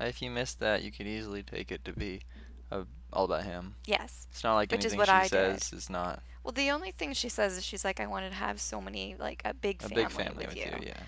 Uh, If you missed that, you could easily take it to be uh, all about him. Yes. It's not like Which is anything what she I says is not Well, the only thing she says is she's like I wanted to have so many like a big a family, big family with, with you. you. Yeah.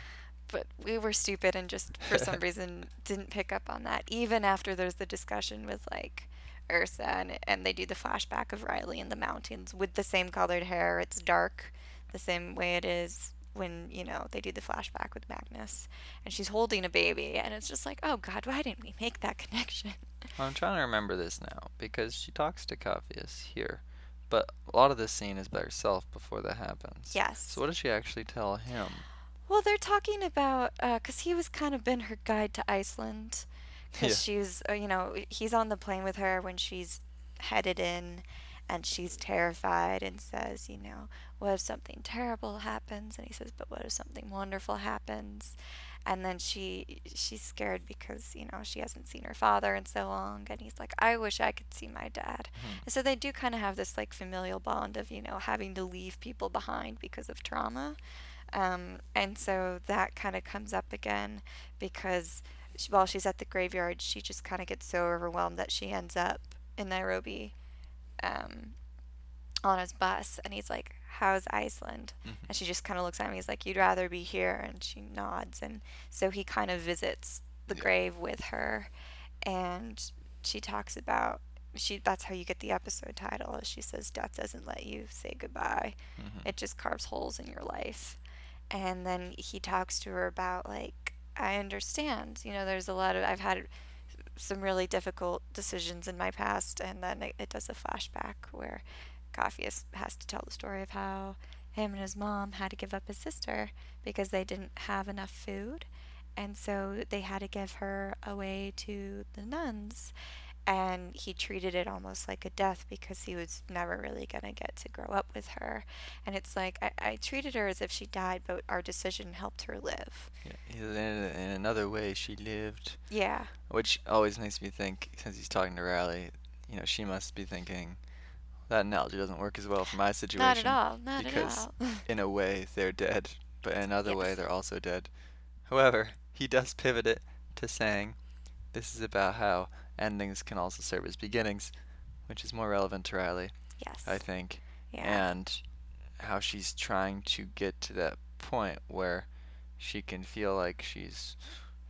But we were stupid and just for some [LAUGHS] reason didn't pick up on that even after there's the discussion with like Yrsa and and they do the flashback of Riley in the mountains with the same colored hair. It's dark the same way it is when, you know, they do the flashback with Magnus and she's holding a baby and it's just like, "Oh god, why didn't we make that [LAUGHS] connection?" I'm trying to remember this now because she talks to Capheus here, but a lot of this scene is by herself before that happens. Yes. So what does she actually tell him? Well, they're talking about because he was kind of been her guide to Iceland. Because she's, uh, you know, he's on the plane with her when she's headed in, and she's terrified and says, you know, what if something terrible happens? And he says, but what if something wonderful happens? And then she she's scared because you know she hasn't seen her father in so long, and he's like, I wish I could see my dad. Mhm. And so they do kind of have this like familial bond of you know having to leave people behind because of trauma. Um, and so that kind of comes up again because sh while she's at the graveyard, she just kind of gets so overwhelmed that she ends up in Nairobi um, on his bus. And he's like, How's Iceland? Mhm. And she just kind of looks at me. He's like, You'd rather be here. And she nods. And so he kind of visits the Yeah. grave with her. And she talks about. She, that's how you get the episode title. She says, "Death doesn't let you say goodbye; Mhm. it just carves holes in your life." and then he talks to her about like i understand you know there's a lot of i've had some really difficult decisions in my past, and then it, it does a flashback where Capheus has to tell the story of how him and his mom had to give up his sister because they didn't have enough food, and so they had to give her away to the nuns and he treated it almost like a death because he was never really going to get to grow up with her. And it's like, I, I treated her as if she died, but our decision helped her live. Yeah, in, in another way, she lived. Yeah. Which always makes me think, since he's talking to Riley, you know, she must be thinking, that analogy doesn't work as well for my situation. Not at all. Not because at all. [LAUGHS] in a way, they're dead, but in another way, they're also dead. However, he does pivot it to saying, this is about how endings can also serve as beginnings, which is more relevant to Riley, yes. I think, yeah. and how she's trying to get to that point where she can feel like she's,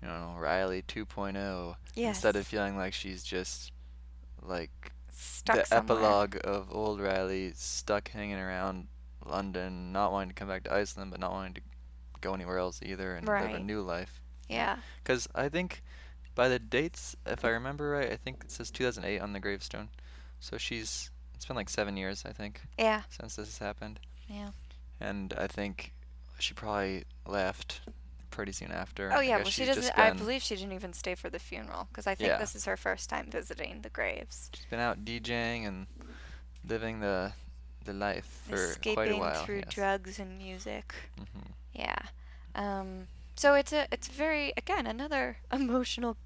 you know, Riley 2.0 yes. instead of feeling like she's just like stuck the somewhere. epilogue of old Riley stuck hanging around London, not wanting to come back to Iceland, but not wanting to go anywhere else either and live a new life. Yeah. Because I think by the dates, if I remember right, I think it says 2008 on the gravestone. So she's, it's been like seven years, I think, Yeah. since this has happened. Yeah. And I think she probably left pretty soon after. Oh yeah. Well, she doesn't. just I believe she didn't even stay for the funeral because I think Yeah. this is her first time visiting the graves. She's been out DJing and living the the life for Escaping quite a while. through yes. drugs and music. hmm Yeah. Um, so it's a it's very again another [LAUGHS] emotional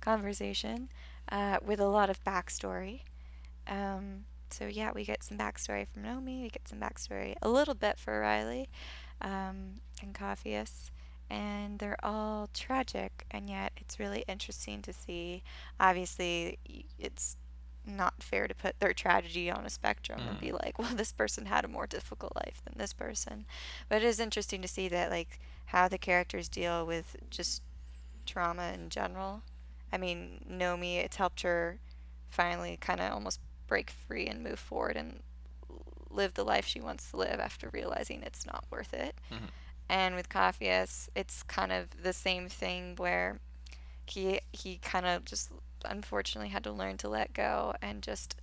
conversation uh, with a lot of backstory. Um, so yeah, we get some backstory from Naomi. We get some backstory a little bit for Riley um, and Capheus, and they're all tragic, and yet it's really interesting to see. Obviously, it's not fair to put their tragedy on a spectrum and Mm. be like, [LAUGHS] well, this person had a more difficult life than this person. But it is interesting to see that, like, how the characters deal with just trauma in general. I mean, Nomi, it's helped her finally kind of almost break free and move forward and live the life she wants to live after realizing it's not worth it. Mhm. And with Capheus, it's kind of the same thing where he he kind of just unfortunately had to learn to let go and just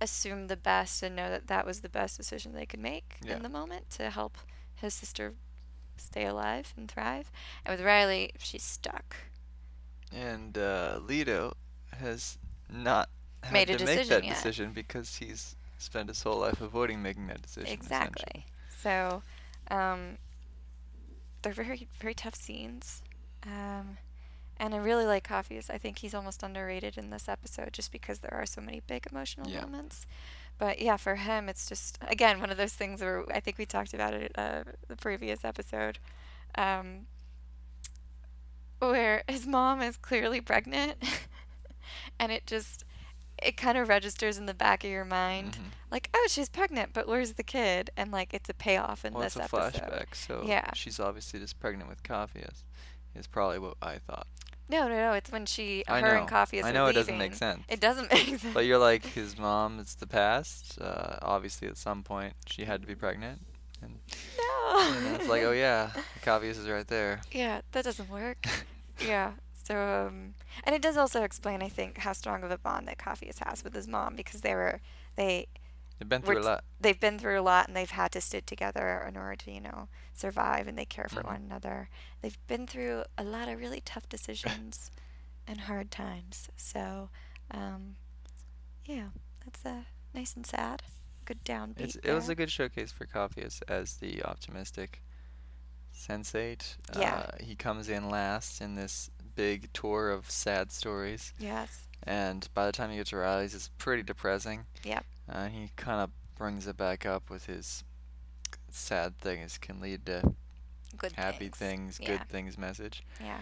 assume the best and know that that was the best decision they could make Yeah. in the moment to help his sister stay alive and thrive. And with Riley, she's stuck. And uh, Lito has not had Made a to make decision that yet. decision because he's spent his whole life avoiding making that decision. Exactly. So, um, they're very, very tough scenes. Um, and I really like Capheus. I think he's almost underrated in this episode just because there are so many big emotional Yeah. moments. But yeah, for him, it's just, again, one of those things where I think we talked about it uh, the previous episode. Um, where his mom is clearly pregnant [LAUGHS] and it just it kind of registers in the back of your mind Mhm. like oh she's pregnant but where's the kid and like it's a payoff in Well, this it's a episode flashback, so Yeah. she's obviously just pregnant with Capheus. Is probably what I thought. no no no it's when she I her know. and Capheus I know it doesn't make sense. it doesn't [LAUGHS] make sense But you're like his mom. It's the past. Uh, obviously, at some point she had to be pregnant, and no know, it's like, oh yeah, Capheus is right there. [LAUGHS] yeah that doesn't work [LAUGHS] yeah so um and it does also explain i think how strong of a bond that Capheus has with his mom because they were they They've been through a lot. they've been through a lot and they've had to stick together in order to you know survive and they care for Mhm. one another they've been through a lot of really tough decisions [COUGHS] and hard times so um yeah that's uh, nice and sad good downbeat it was a good showcase for Capheus as the optimistic sensate. Yeah. Uh, he comes in last in this big tour of sad stories, yes and by the time you get to Riley's, it's pretty depressing. Yep. Uh, he kind of brings it back up with his sad things can lead to good happy things, things, yeah good things message. yeah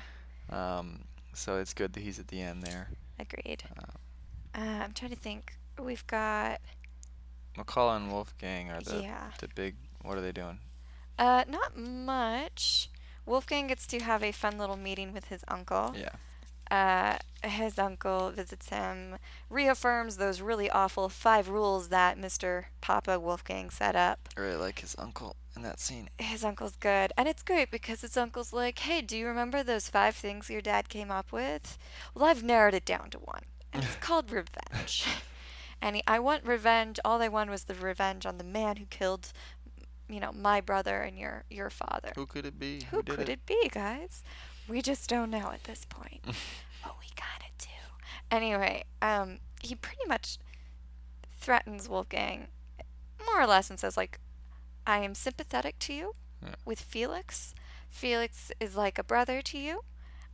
Um, so it's good that he's at the end there. agreed Uh, uh, i'm trying to think we've got McCall and Wolfgang are the yeah the big. What are they doing? uh not much wolfgang gets to have a fun little meeting with his uncle Yeah. uh, his uncle visits him, reaffirms those really awful five rules that Mr. Papa Wolfgang set up. I really like his uncle in that scene. His uncle's good. And it's great because his uncle's like, hey, do you remember those five things your dad came up with? Well, I've narrowed it down to one. And it's [LAUGHS] called revenge. [LAUGHS] and he, I want revenge. All I want was the revenge on the man who killed, you know, my brother and your, your father. Who could it be? Who did could it be, guys? We just don't know at this point. [LAUGHS] but we gotta do. Anyway, um, he pretty much threatens Wolfgang more or less and says like, I am sympathetic to you Yeah. with Felix. Felix is like a brother to you,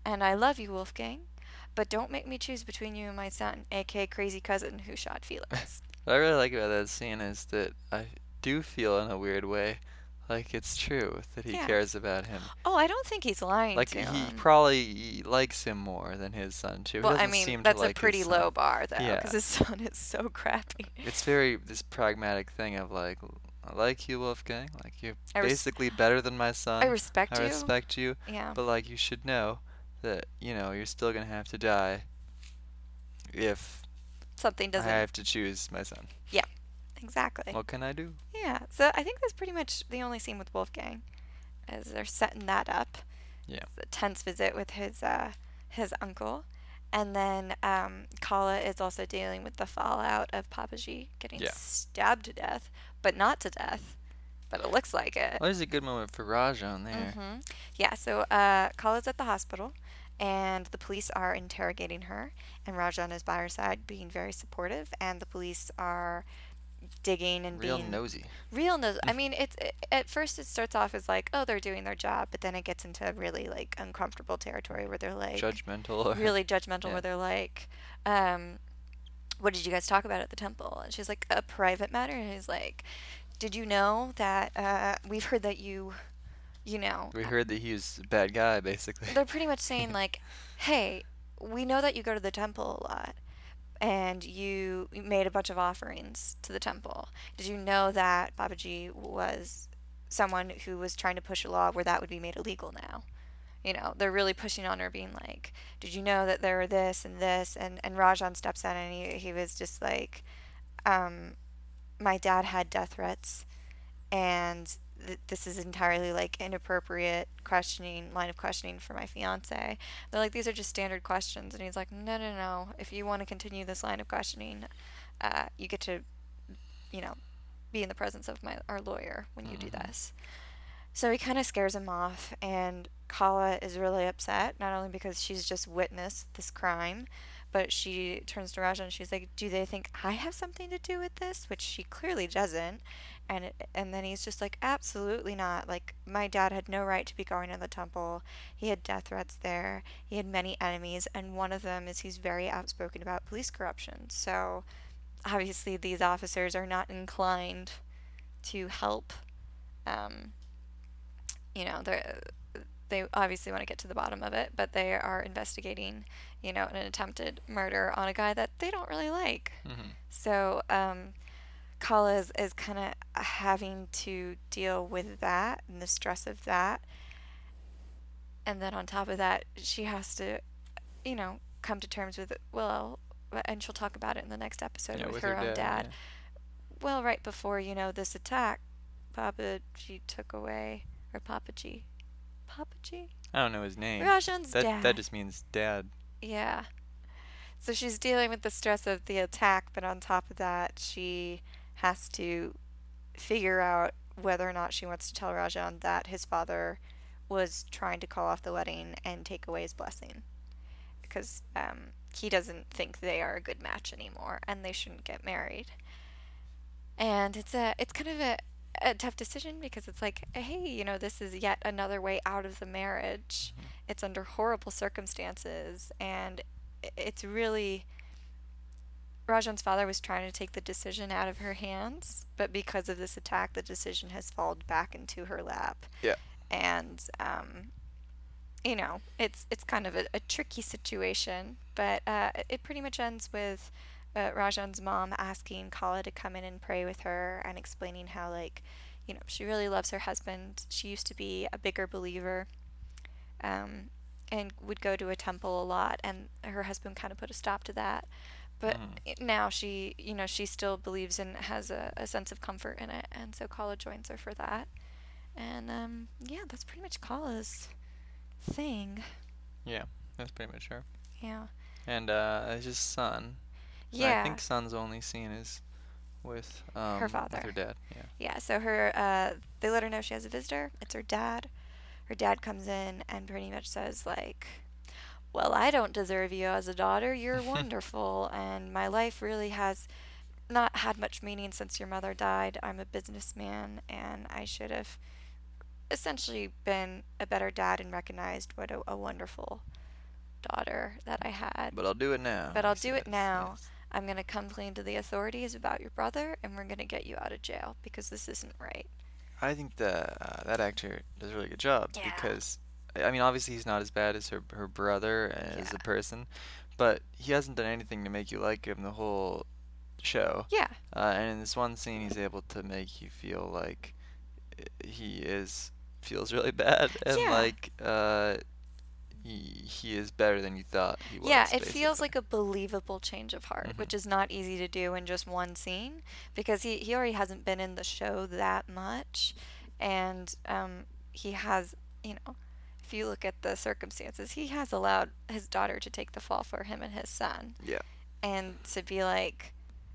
and I love you, Wolfgang. But don't make me choose between you and my son, aka crazy cousin who shot Felix. [LAUGHS] What I really like about that scene is that I do feel in a weird way like it's true that he Yeah. cares about him. oh, I don't think he's lying Like he him. probably likes him more than his son too. Well, I mean, that's a pretty son. low bar, though, Yeah. because his [LAUGHS] son is so crappy. It's very this pragmatic thing of like, I like you, Wolfgang. Like you're res- basically better than my son. I respect I you. I respect you, Yeah. but like you should know that you know you're still gonna have to die if Something doesn't. I have to choose my son. Exactly. What can I do? Yeah. So I think that's pretty much the only scene with Wolfgang, as they're setting that up. Yeah. It's a tense visit with his uh, his uncle, and then um, Kala is also dealing with the fallout of Papaji getting Yeah. stabbed to death, but not to death, but it looks like it. Well, there's a good moment for Rajan there. Mm-hmm. Yeah, so uh, Kala's at the hospital, and the police are interrogating her, and Rajan is by her side, being very supportive, and the police are digging and Real being nosy. real nosy. I mean, it's it, at first it starts off as like, oh, they're doing their job, but then it gets into really like uncomfortable territory where they're like Judgmental. Really judgmental, Yeah. where they're like, um, what did you guys talk about at the temple? And she's like, a private matter, and he's like, did you know that uh, we've heard that you, you know, we heard that he was a bad guy, basically. they're pretty much saying [LAUGHS] like, "Hey, we know that you go to the temple a lot, and you made a bunch of offerings to the temple. Did you know that Babaji was someone who was trying to push a law where that would be made illegal now?" You know, they're really pushing on her, being like, "Did you know that there were this and this?" And and Rajan steps in and he he was just like, um, "My dad had death threats, and." Th- This is entirely like inappropriate questioning line of questioning for my fiance. They're like, these are just standard questions. And he's like, no, no, no. If you want to continue this line of questioning, uh, you get to, you know, be in the presence of my our lawyer when you do Mhm. this. So he kind of scares him off, and Kala is really upset, not only because she's just witnessed this crime, but she turns to Raja and she's like, "Do they think I have something to do with this?" Which she clearly doesn't. And it, and then he's just like, "Absolutely not. Like my dad had no right to be going to the temple. He had death threats there. He had many enemies, and one of them is he's very outspoken about police corruption. So obviously these officers are not inclined to help. Um, you know, they they obviously want to get to the bottom of it, but they are investigating, you know, an attempted murder on a guy that they don't really like. hmm So, um, Kala is, is kind of having to deal with that and the stress of that. And then on top of that, she has to, you know, come to terms with, well, and she'll talk about it in the next episode Yeah, with, with her, her own dad, dad. yeah. Well, right before, you know, this attack, Papa G took away, or Papa G. Papa G? I don't know his name. Rajan's that dad. that just means dad. Yeah. So she's dealing with the stress of the attack, but on top of that, she has to figure out whether or not she wants to tell Rajan that his father was trying to call off the wedding and take away his blessing. Because um, he doesn't think they are a good match anymore and they shouldn't get married. And it's a it's kind of a, a tough decision because it's like, hey, you know, this is yet another way out of the marriage. It's under horrible circumstances and it's really Rajan's father was trying to take the decision out of her hands, but because of this attack, the decision has fallen back into her lap. Yeah. And um, you know, it's it's kind of a, a tricky situation, but uh, it- pretty much ends with uh, Rajan's mom asking Kala to come in and pray with her and explaining how like, you know, she really loves her husband. She used to be a bigger believer. Um, and would go to a temple a lot, and her husband kind of put a stop to that. But i- now she, you know, she still believes and has a, a sense of comfort in it, and so Kala joins her for that. And um, yeah, that's pretty much Kala's thing. Yeah, that's pretty much her. Yeah. And uh, it's just Sun. Yeah. I think Sun's only scene is with um, her father. her dad. Yeah. Yeah, so her uh they let her know she has a visitor. It's her dad. Her dad comes in and pretty much says like, "Well, I don't deserve you as a daughter. You're wonderful and my life really has not had much meaning since your mother died. I'm a businessman and I should have essentially been a better dad and recognized what a, a wonderful daughter that I had. But I'll do it now. But I'll do it now. yes. I'm going to come clean to the authorities about your brother and we're going to get you out of jail because this isn't right." I think that uh, that actor does a really good job Yeah. because I mean obviously he's not as bad as her her brother as Yeah. a person, but he hasn't done anything to make you like him the whole show. Yeah. Uh, and in this one scene, he's able to make you feel like uh, he is feels really [LAUGHS] bad and Yeah. like uh, he he is better than you thought he was. Yeah, it feels like a believable change of heart, Mhm. which is not easy to do in just one scene because he, he already hasn't been in the show that much. And um, he has, you know, if you look at the circumstances, he has allowed his daughter to take the fall for him and his son. Yeah. And to be like,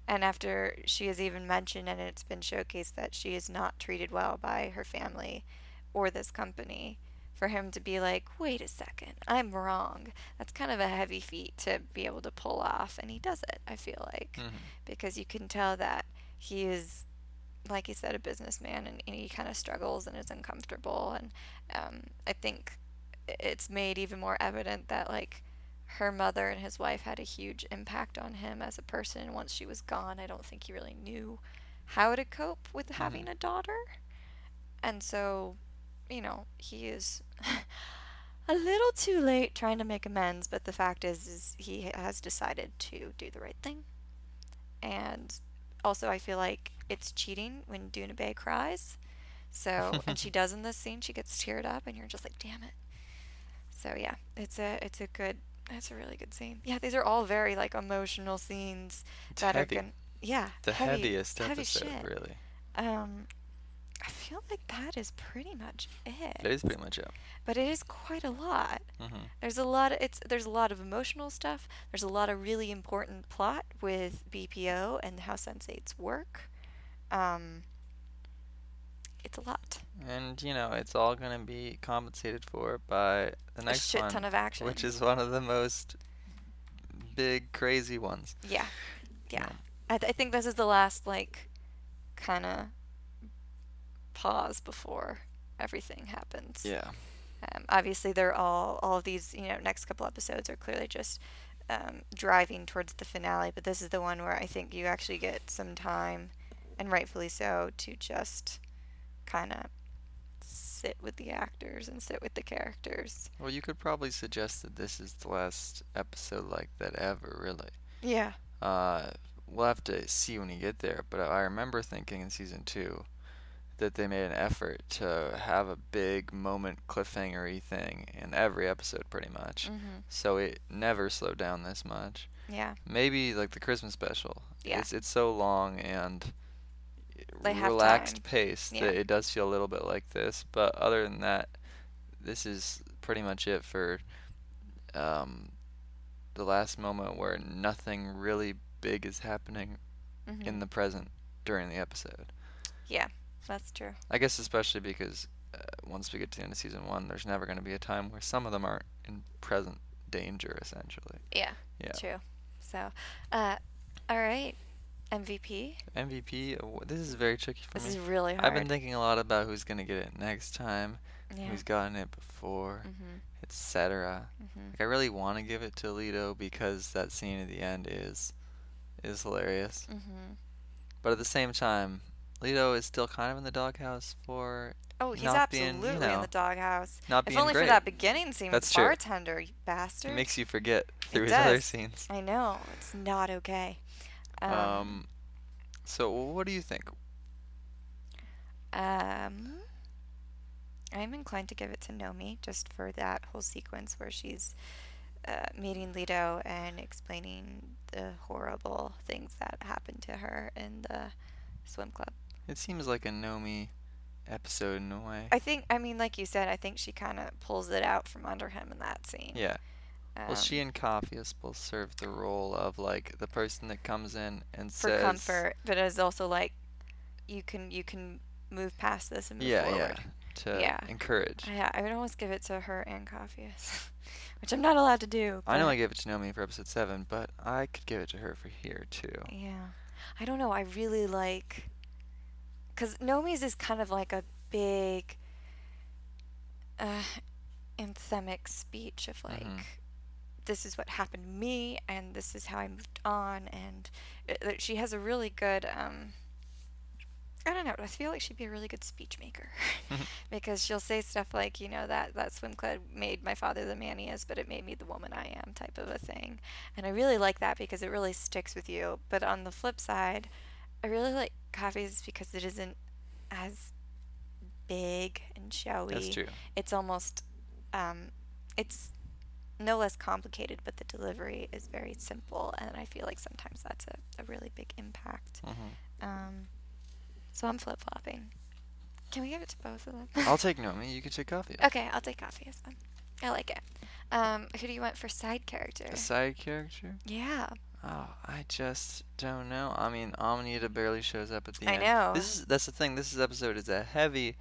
and after she has even mentioned and it's been showcased that she is not treated well by her family or this company, for him to be like, wait a second, I'm wrong. That's kind of a heavy feat to be able to pull off, and he does it, I feel like, Mhm. because you can tell that he is, like he said, a businessman, and, and he kind of struggles and is uncomfortable. And um, I think it's made even more evident that, like, her mother and his wife had a huge impact on him as a person. And once she was gone, I don't think he really knew how to cope with mm-hmm. having a daughter. And so, you know, he is [LAUGHS] a little too late trying to make amends, but the fact is, is he has decided to do the right thing. And also, I feel like it's cheating when Doona Bae cries. So, and she [LAUGHS] does in this scene, she gets teared up, and you're just like, damn it. So yeah, it's a it's a good it's a really good scene. Yeah, these are all very like emotional scenes It's that heavy. are going yeah the heavy, heaviest heavy episode, shit. really. Um, I feel like that is pretty much it. That is pretty much it. But it is quite a lot. hmm There's a lot of it's there's a lot of emotional stuff. There's a lot of really important plot with BPO and how sensates work. Um, it's a lot. And you know, it's all gonna be compensated for by the A next shit one, ton of action. which is one of the most big, crazy ones. yeah, yeah. I, th- I think this is the last like kind of pause before everything happens. Yeah. Um, obviously, they're all all of these you know next couple episodes are clearly just um, driving towards the finale, but this is the one where I think you actually get some time, and rightfully so, to just kind of sit with the actors and sit with the characters. Well, you could probably suggest that this is the last episode like that ever, really. Yeah. Uh, we'll have to see when you get there, but I remember thinking in season two that they made an effort to have a big moment cliffhangery thing in every episode, pretty much. Mm-hmm. So it never slowed down this much. Yeah. Maybe like the Christmas special. Yeah. It's it's so long and They have relaxed time. pace Yeah. it does feel a little bit like this. But other than that, this is pretty much it for um, the last moment where nothing really big is happening Mhm. in the present during the episode. Yeah, that's true. I guess especially because uh, once we get to the end of season one, there's never going to be a time where some of them aren't in present danger, essentially. Yeah. Yeah. True. So, uh, all right. MVP. MVP. This is very tricky for me. This me. is really hard. I've been thinking a lot about who's gonna get it next time, Yeah. who's gotten it before, Mhm. etc. Mhm. Like I really want to give it to Lito because that scene at the end is is hilarious. Mhm. But at the same time, Lito is still kind of in the doghouse for Oh, he's not being, you absolutely in know, the doghouse. not If being only great. for that beginning scene That's with the true. bartender, you bastard. It makes you forget through his other does. scenes. I know it's not okay. Um, Um, so what do you think? um, I'm inclined to give it to Nomi just for that whole sequence where she's uh, meeting Lito and explaining the horrible things that happened to her in the swim club. It seems like a Nomi episode in a way. I think, I mean, like you said, I think she kind of pulls it out from under him in that scene. yeah. Well, she Um, and Capheus both serve the role of like the person that comes in and says. for says, comfort, but it's also like you can you can move past this and move yeah, forward. yeah, to Yeah. encourage. Yeah, I would almost give it to her and Capheus, [LAUGHS] which I'm not allowed to do. I know I gave it to Nomi for episode seven, but I could give it to her for here too. Yeah. I don't know. I really like. Because Nomi's is kind of like a big uh, anthemic speech of like, Mhm. This is what happened to me, and this is how I moved on. And it, that she has a really good. Um, I don't know. I feel like she'd be a really good speech maker [LAUGHS] because she'll say stuff like, you know, that that swim club made my father the man he is, but it made me the woman I am, type of a thing. And I really like that because it really sticks with you. But on the flip side, I really like Capheus's because it isn't as big and showy. That's true. It's almost, um, it's no less complicated, but the delivery is very simple, and I feel like sometimes that's a, a really big impact. hmm Um, so I'm flip flopping. Can we give it to both of them? [LAUGHS] I'll take Nomi. You can take Capheus. Okay, I'll take Capheus then. I like it. Um, who do you want for side character? A side character? yeah. Oh, I just don't know. I mean, Amanita barely shows up at the I end. know. This is that's the thing. This is episode is a heavy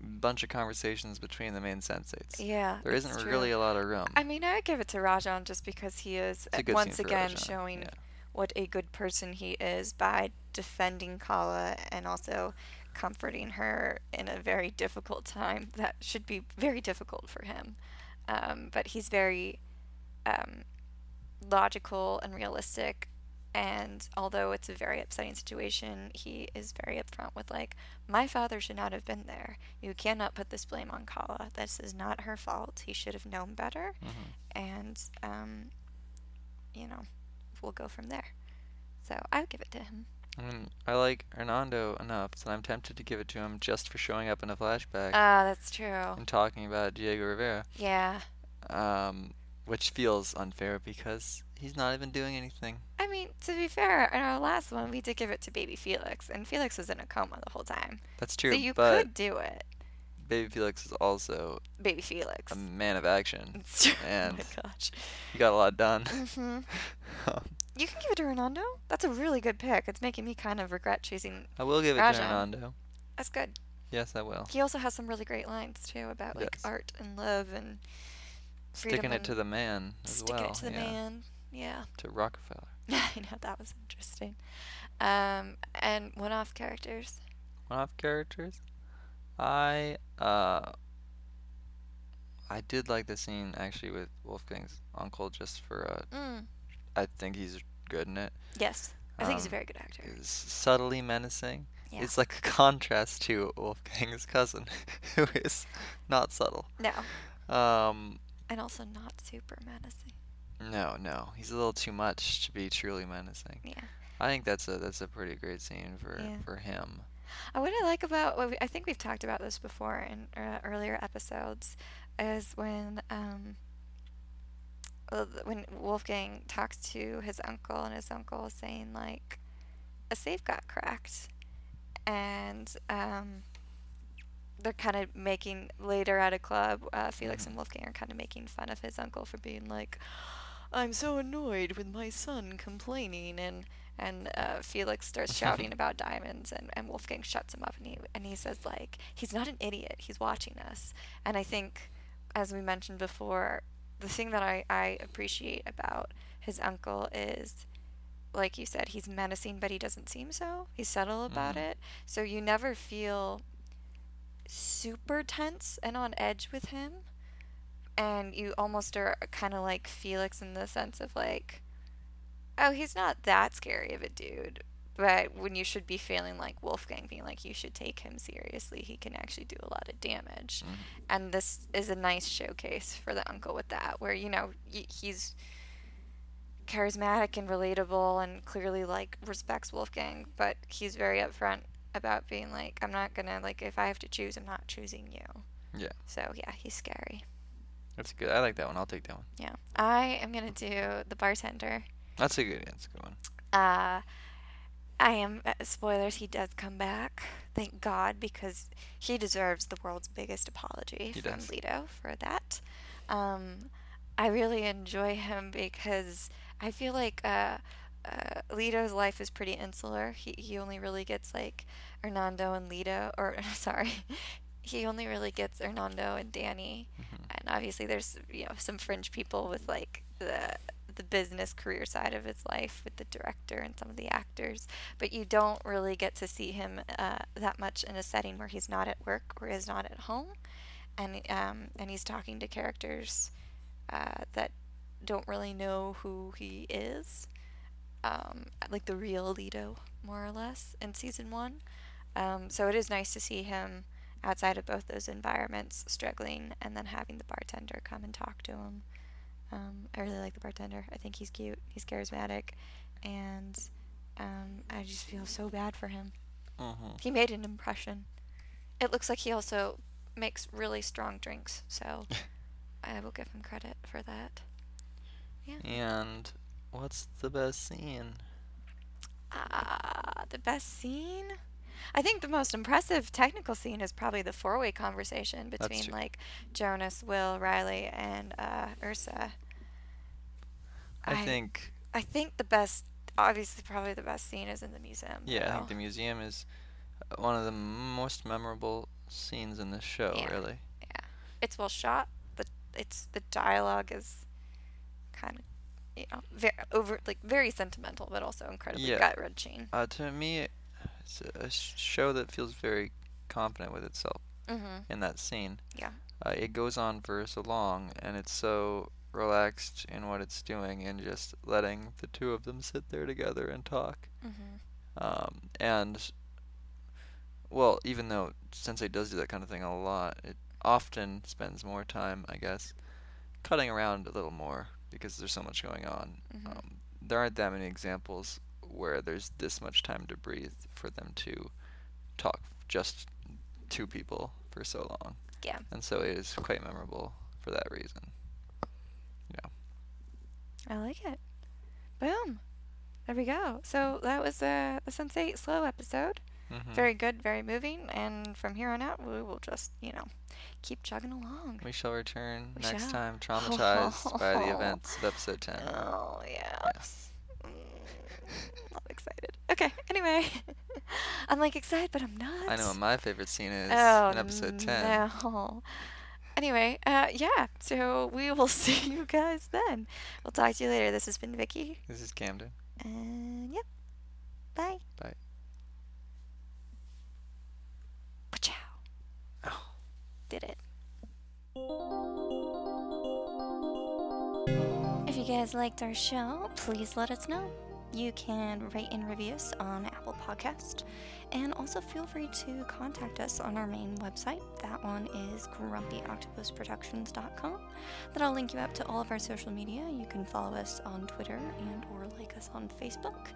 bunch of conversations between the main sensates. Yeah. There isn't really a lot of room. I mean, I would give it to Rajan just because he is It's a good once again Rajan, showing yeah. what a good person he is by defending Kala and also comforting her in a very difficult time [LAUGHS] that should be very difficult for him. Um, but he's very um, logical and realistic. And although it's a very upsetting situation, he is very upfront with, like, my father should not have been there. You cannot put this blame on Kala. This is not her fault. He should have known better Mhm. and um, you know, we'll go from there. So I would give it to him. I mean, I like Hernando enough that I'm tempted to give it to him just for showing up in a flashback Ah, that's true. and talking about Diego Rivera, Yeah. um, which feels unfair because he's not even doing anything. I mean, to be fair, in our last one, we did give it to baby Felix, and Felix was in a coma the whole time. That's true, so you could do it, Baby Felix is also baby Felix. a man of action. [LAUGHS] And- oh my gosh. He got a lot done. hmm [LAUGHS] You can give it to Renando. That's a really good pick. It's making me kind of regret choosing. I will give it to Hernando. That's good. Yes, I will. He also has some really great lines too about like Yes. art and love and Sticking it to the man as sticking well. it to the yeah, man. Yeah. To Rockefeller. [LAUGHS] I know that was interesting. Um, and one-off characters. One-off characters. I uh. I did like the scene actually with Wolfgang's uncle just for uh. Mm. I think he's good in it. Yes, I think he's a Um, very good actor. Is subtly menacing. Yeah. It's like a contrast to Wolfgang's cousin, [LAUGHS] who is not subtle. No, Um, and also not super menacing. no, no, he's a little too much to be truly menacing. Yeah. I think that's a that's a pretty great scene for Yeah. for him. Uh, what I like about what we, I think we've talked about this before in uh, earlier episodes is when um uh, when Wolfgang talks to his uncle and his uncle is saying like a safe got cracked and um they're kind of making later at a club uh, Felix Mhm. and Wolfgang are kind of making fun of his uncle for being like I'm so annoyed with my son complaining and and uh, Felix starts [LAUGHS] shouting about diamonds and, and Wolfgang shuts him up and he and he says like he's not an idiot he's watching us and I think as we mentioned before the thing that I, I appreciate about his uncle is like you said he's menacing but he doesn't seem so he's subtle about Mhm. it so you never feel super tense and on edge with him and you almost are kind of like Felix in the sense of like oh, he's not that scary of a dude. But when you should be feeling like Wolfgang, being like, you should take him seriously, he can actually do a lot of damage. Mhm. And this is a nice showcase for the uncle with that, where, you know, he's charismatic and relatable and clearly, like, respects Wolfgang, but he's very upfront about being like, I'm not gonna, like, if I have to choose, I'm not choosing you. Yeah. So yeah, he's scary. That's good. I like that one. I'll take that one. Yeah. I am gonna do the bartender. That's a good. That's a good one. Uh, I am uh, spoilers. He does come back. Thank God, because he deserves the world's biggest apology He from does. Lito for that. Um, I really enjoy him because I feel like uh, uh, Lito's life is pretty insular. He he only really gets like Hernando and Lito, or [LAUGHS] sorry, he only really gets Hernando and Dani, Mhm. and obviously there's you know some fringe people with like the the business career side of his life with the director and some of the actors. But you don't really get to see him uh, that much in a setting where he's not at work or is not at home. And um, and he's talking to characters uh, that don't really know who he is um, like the real Lito more or less in season one um, so it is nice to see him outside of both those environments struggling and then having the bartender come and talk to him um, I really like the bartender. I think he's cute. He's charismatic, and um, I just feel so bad for him. Mhm. He made an impression. It looks like he also makes really strong drinks, so [LAUGHS] I will give him credit for that. Yeah. And what's the best scene? Ah, the best scene. I think the most impressive technical scene is probably the four-way conversation between like Jonas, Will, Riley, and uh, Yrsa. I, think. I think the best, obviously, probably the best scene is in the museum. Yeah, I think the museum is uh, one of the most memorable scenes in the show. Yeah. Really. Yeah, it's well shot. The it's the dialogue is kind of you know very over like very sentimental, but also incredibly Yeah. gut wrenching. Uh, to me, it's a show that feels very confident with itself Mm-hmm. in that scene. Yeah. Uh, it goes on for so long, and it's so relaxed in what it's doing, and just letting the two of them sit there together and talk. Mm-hmm. Um, and well, even though Sense8 does do that kind of thing a lot, it often spends more time, I guess, cutting around a little more because there's so much going on. Mhm. Um, there aren't that many examples where there's this much time to breathe for them to talk just two people for so long. Yeah. And so it is quite memorable for that reason. Yeah. I like it. Boom. There we go. So that was uh, the Sense8 Slow episode. Mhm. Very good, very moving. And from here on out, we will just, you know, keep chugging along. We shall return We next shall. time [LAUGHS] traumatized by the events of episode 10. Oh, yeah. Yes. Mm, I'm excited. Okay, anyway. [LAUGHS] I'm like excited, but I'm not. I know what my favorite scene is oh, in episode 10. No. Anyway, uh, yeah, so we will [LAUGHS] see you guys then. We'll talk to you later. This has been Vicky. This is Camden. And yep. Bye. Bye. Ciao. Oh. Did it. If you guys liked our show, please let us know. You can rate and review us on Apple Podcast, and also feel free to contact us on our main website. That one is grumpyoctopusproductions.com. Then I'll link you up to all of our social media. You can follow us on Twitter and or like us on Facebook,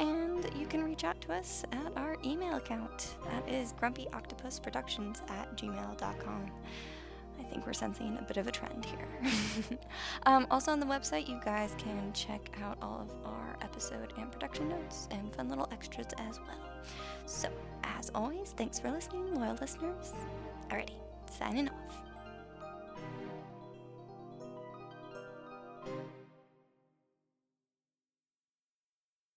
and you can reach out to us at our email account. That is grumpyoctopusproductions at gmail.com. Think we're sensing a bit of a trend here. [LAUGHS] um, also, on the website, you guys can check out all of our episode and production notes and fun little extras as well. So, as always, thanks for listening, loyal listeners. Alrighty, signing off.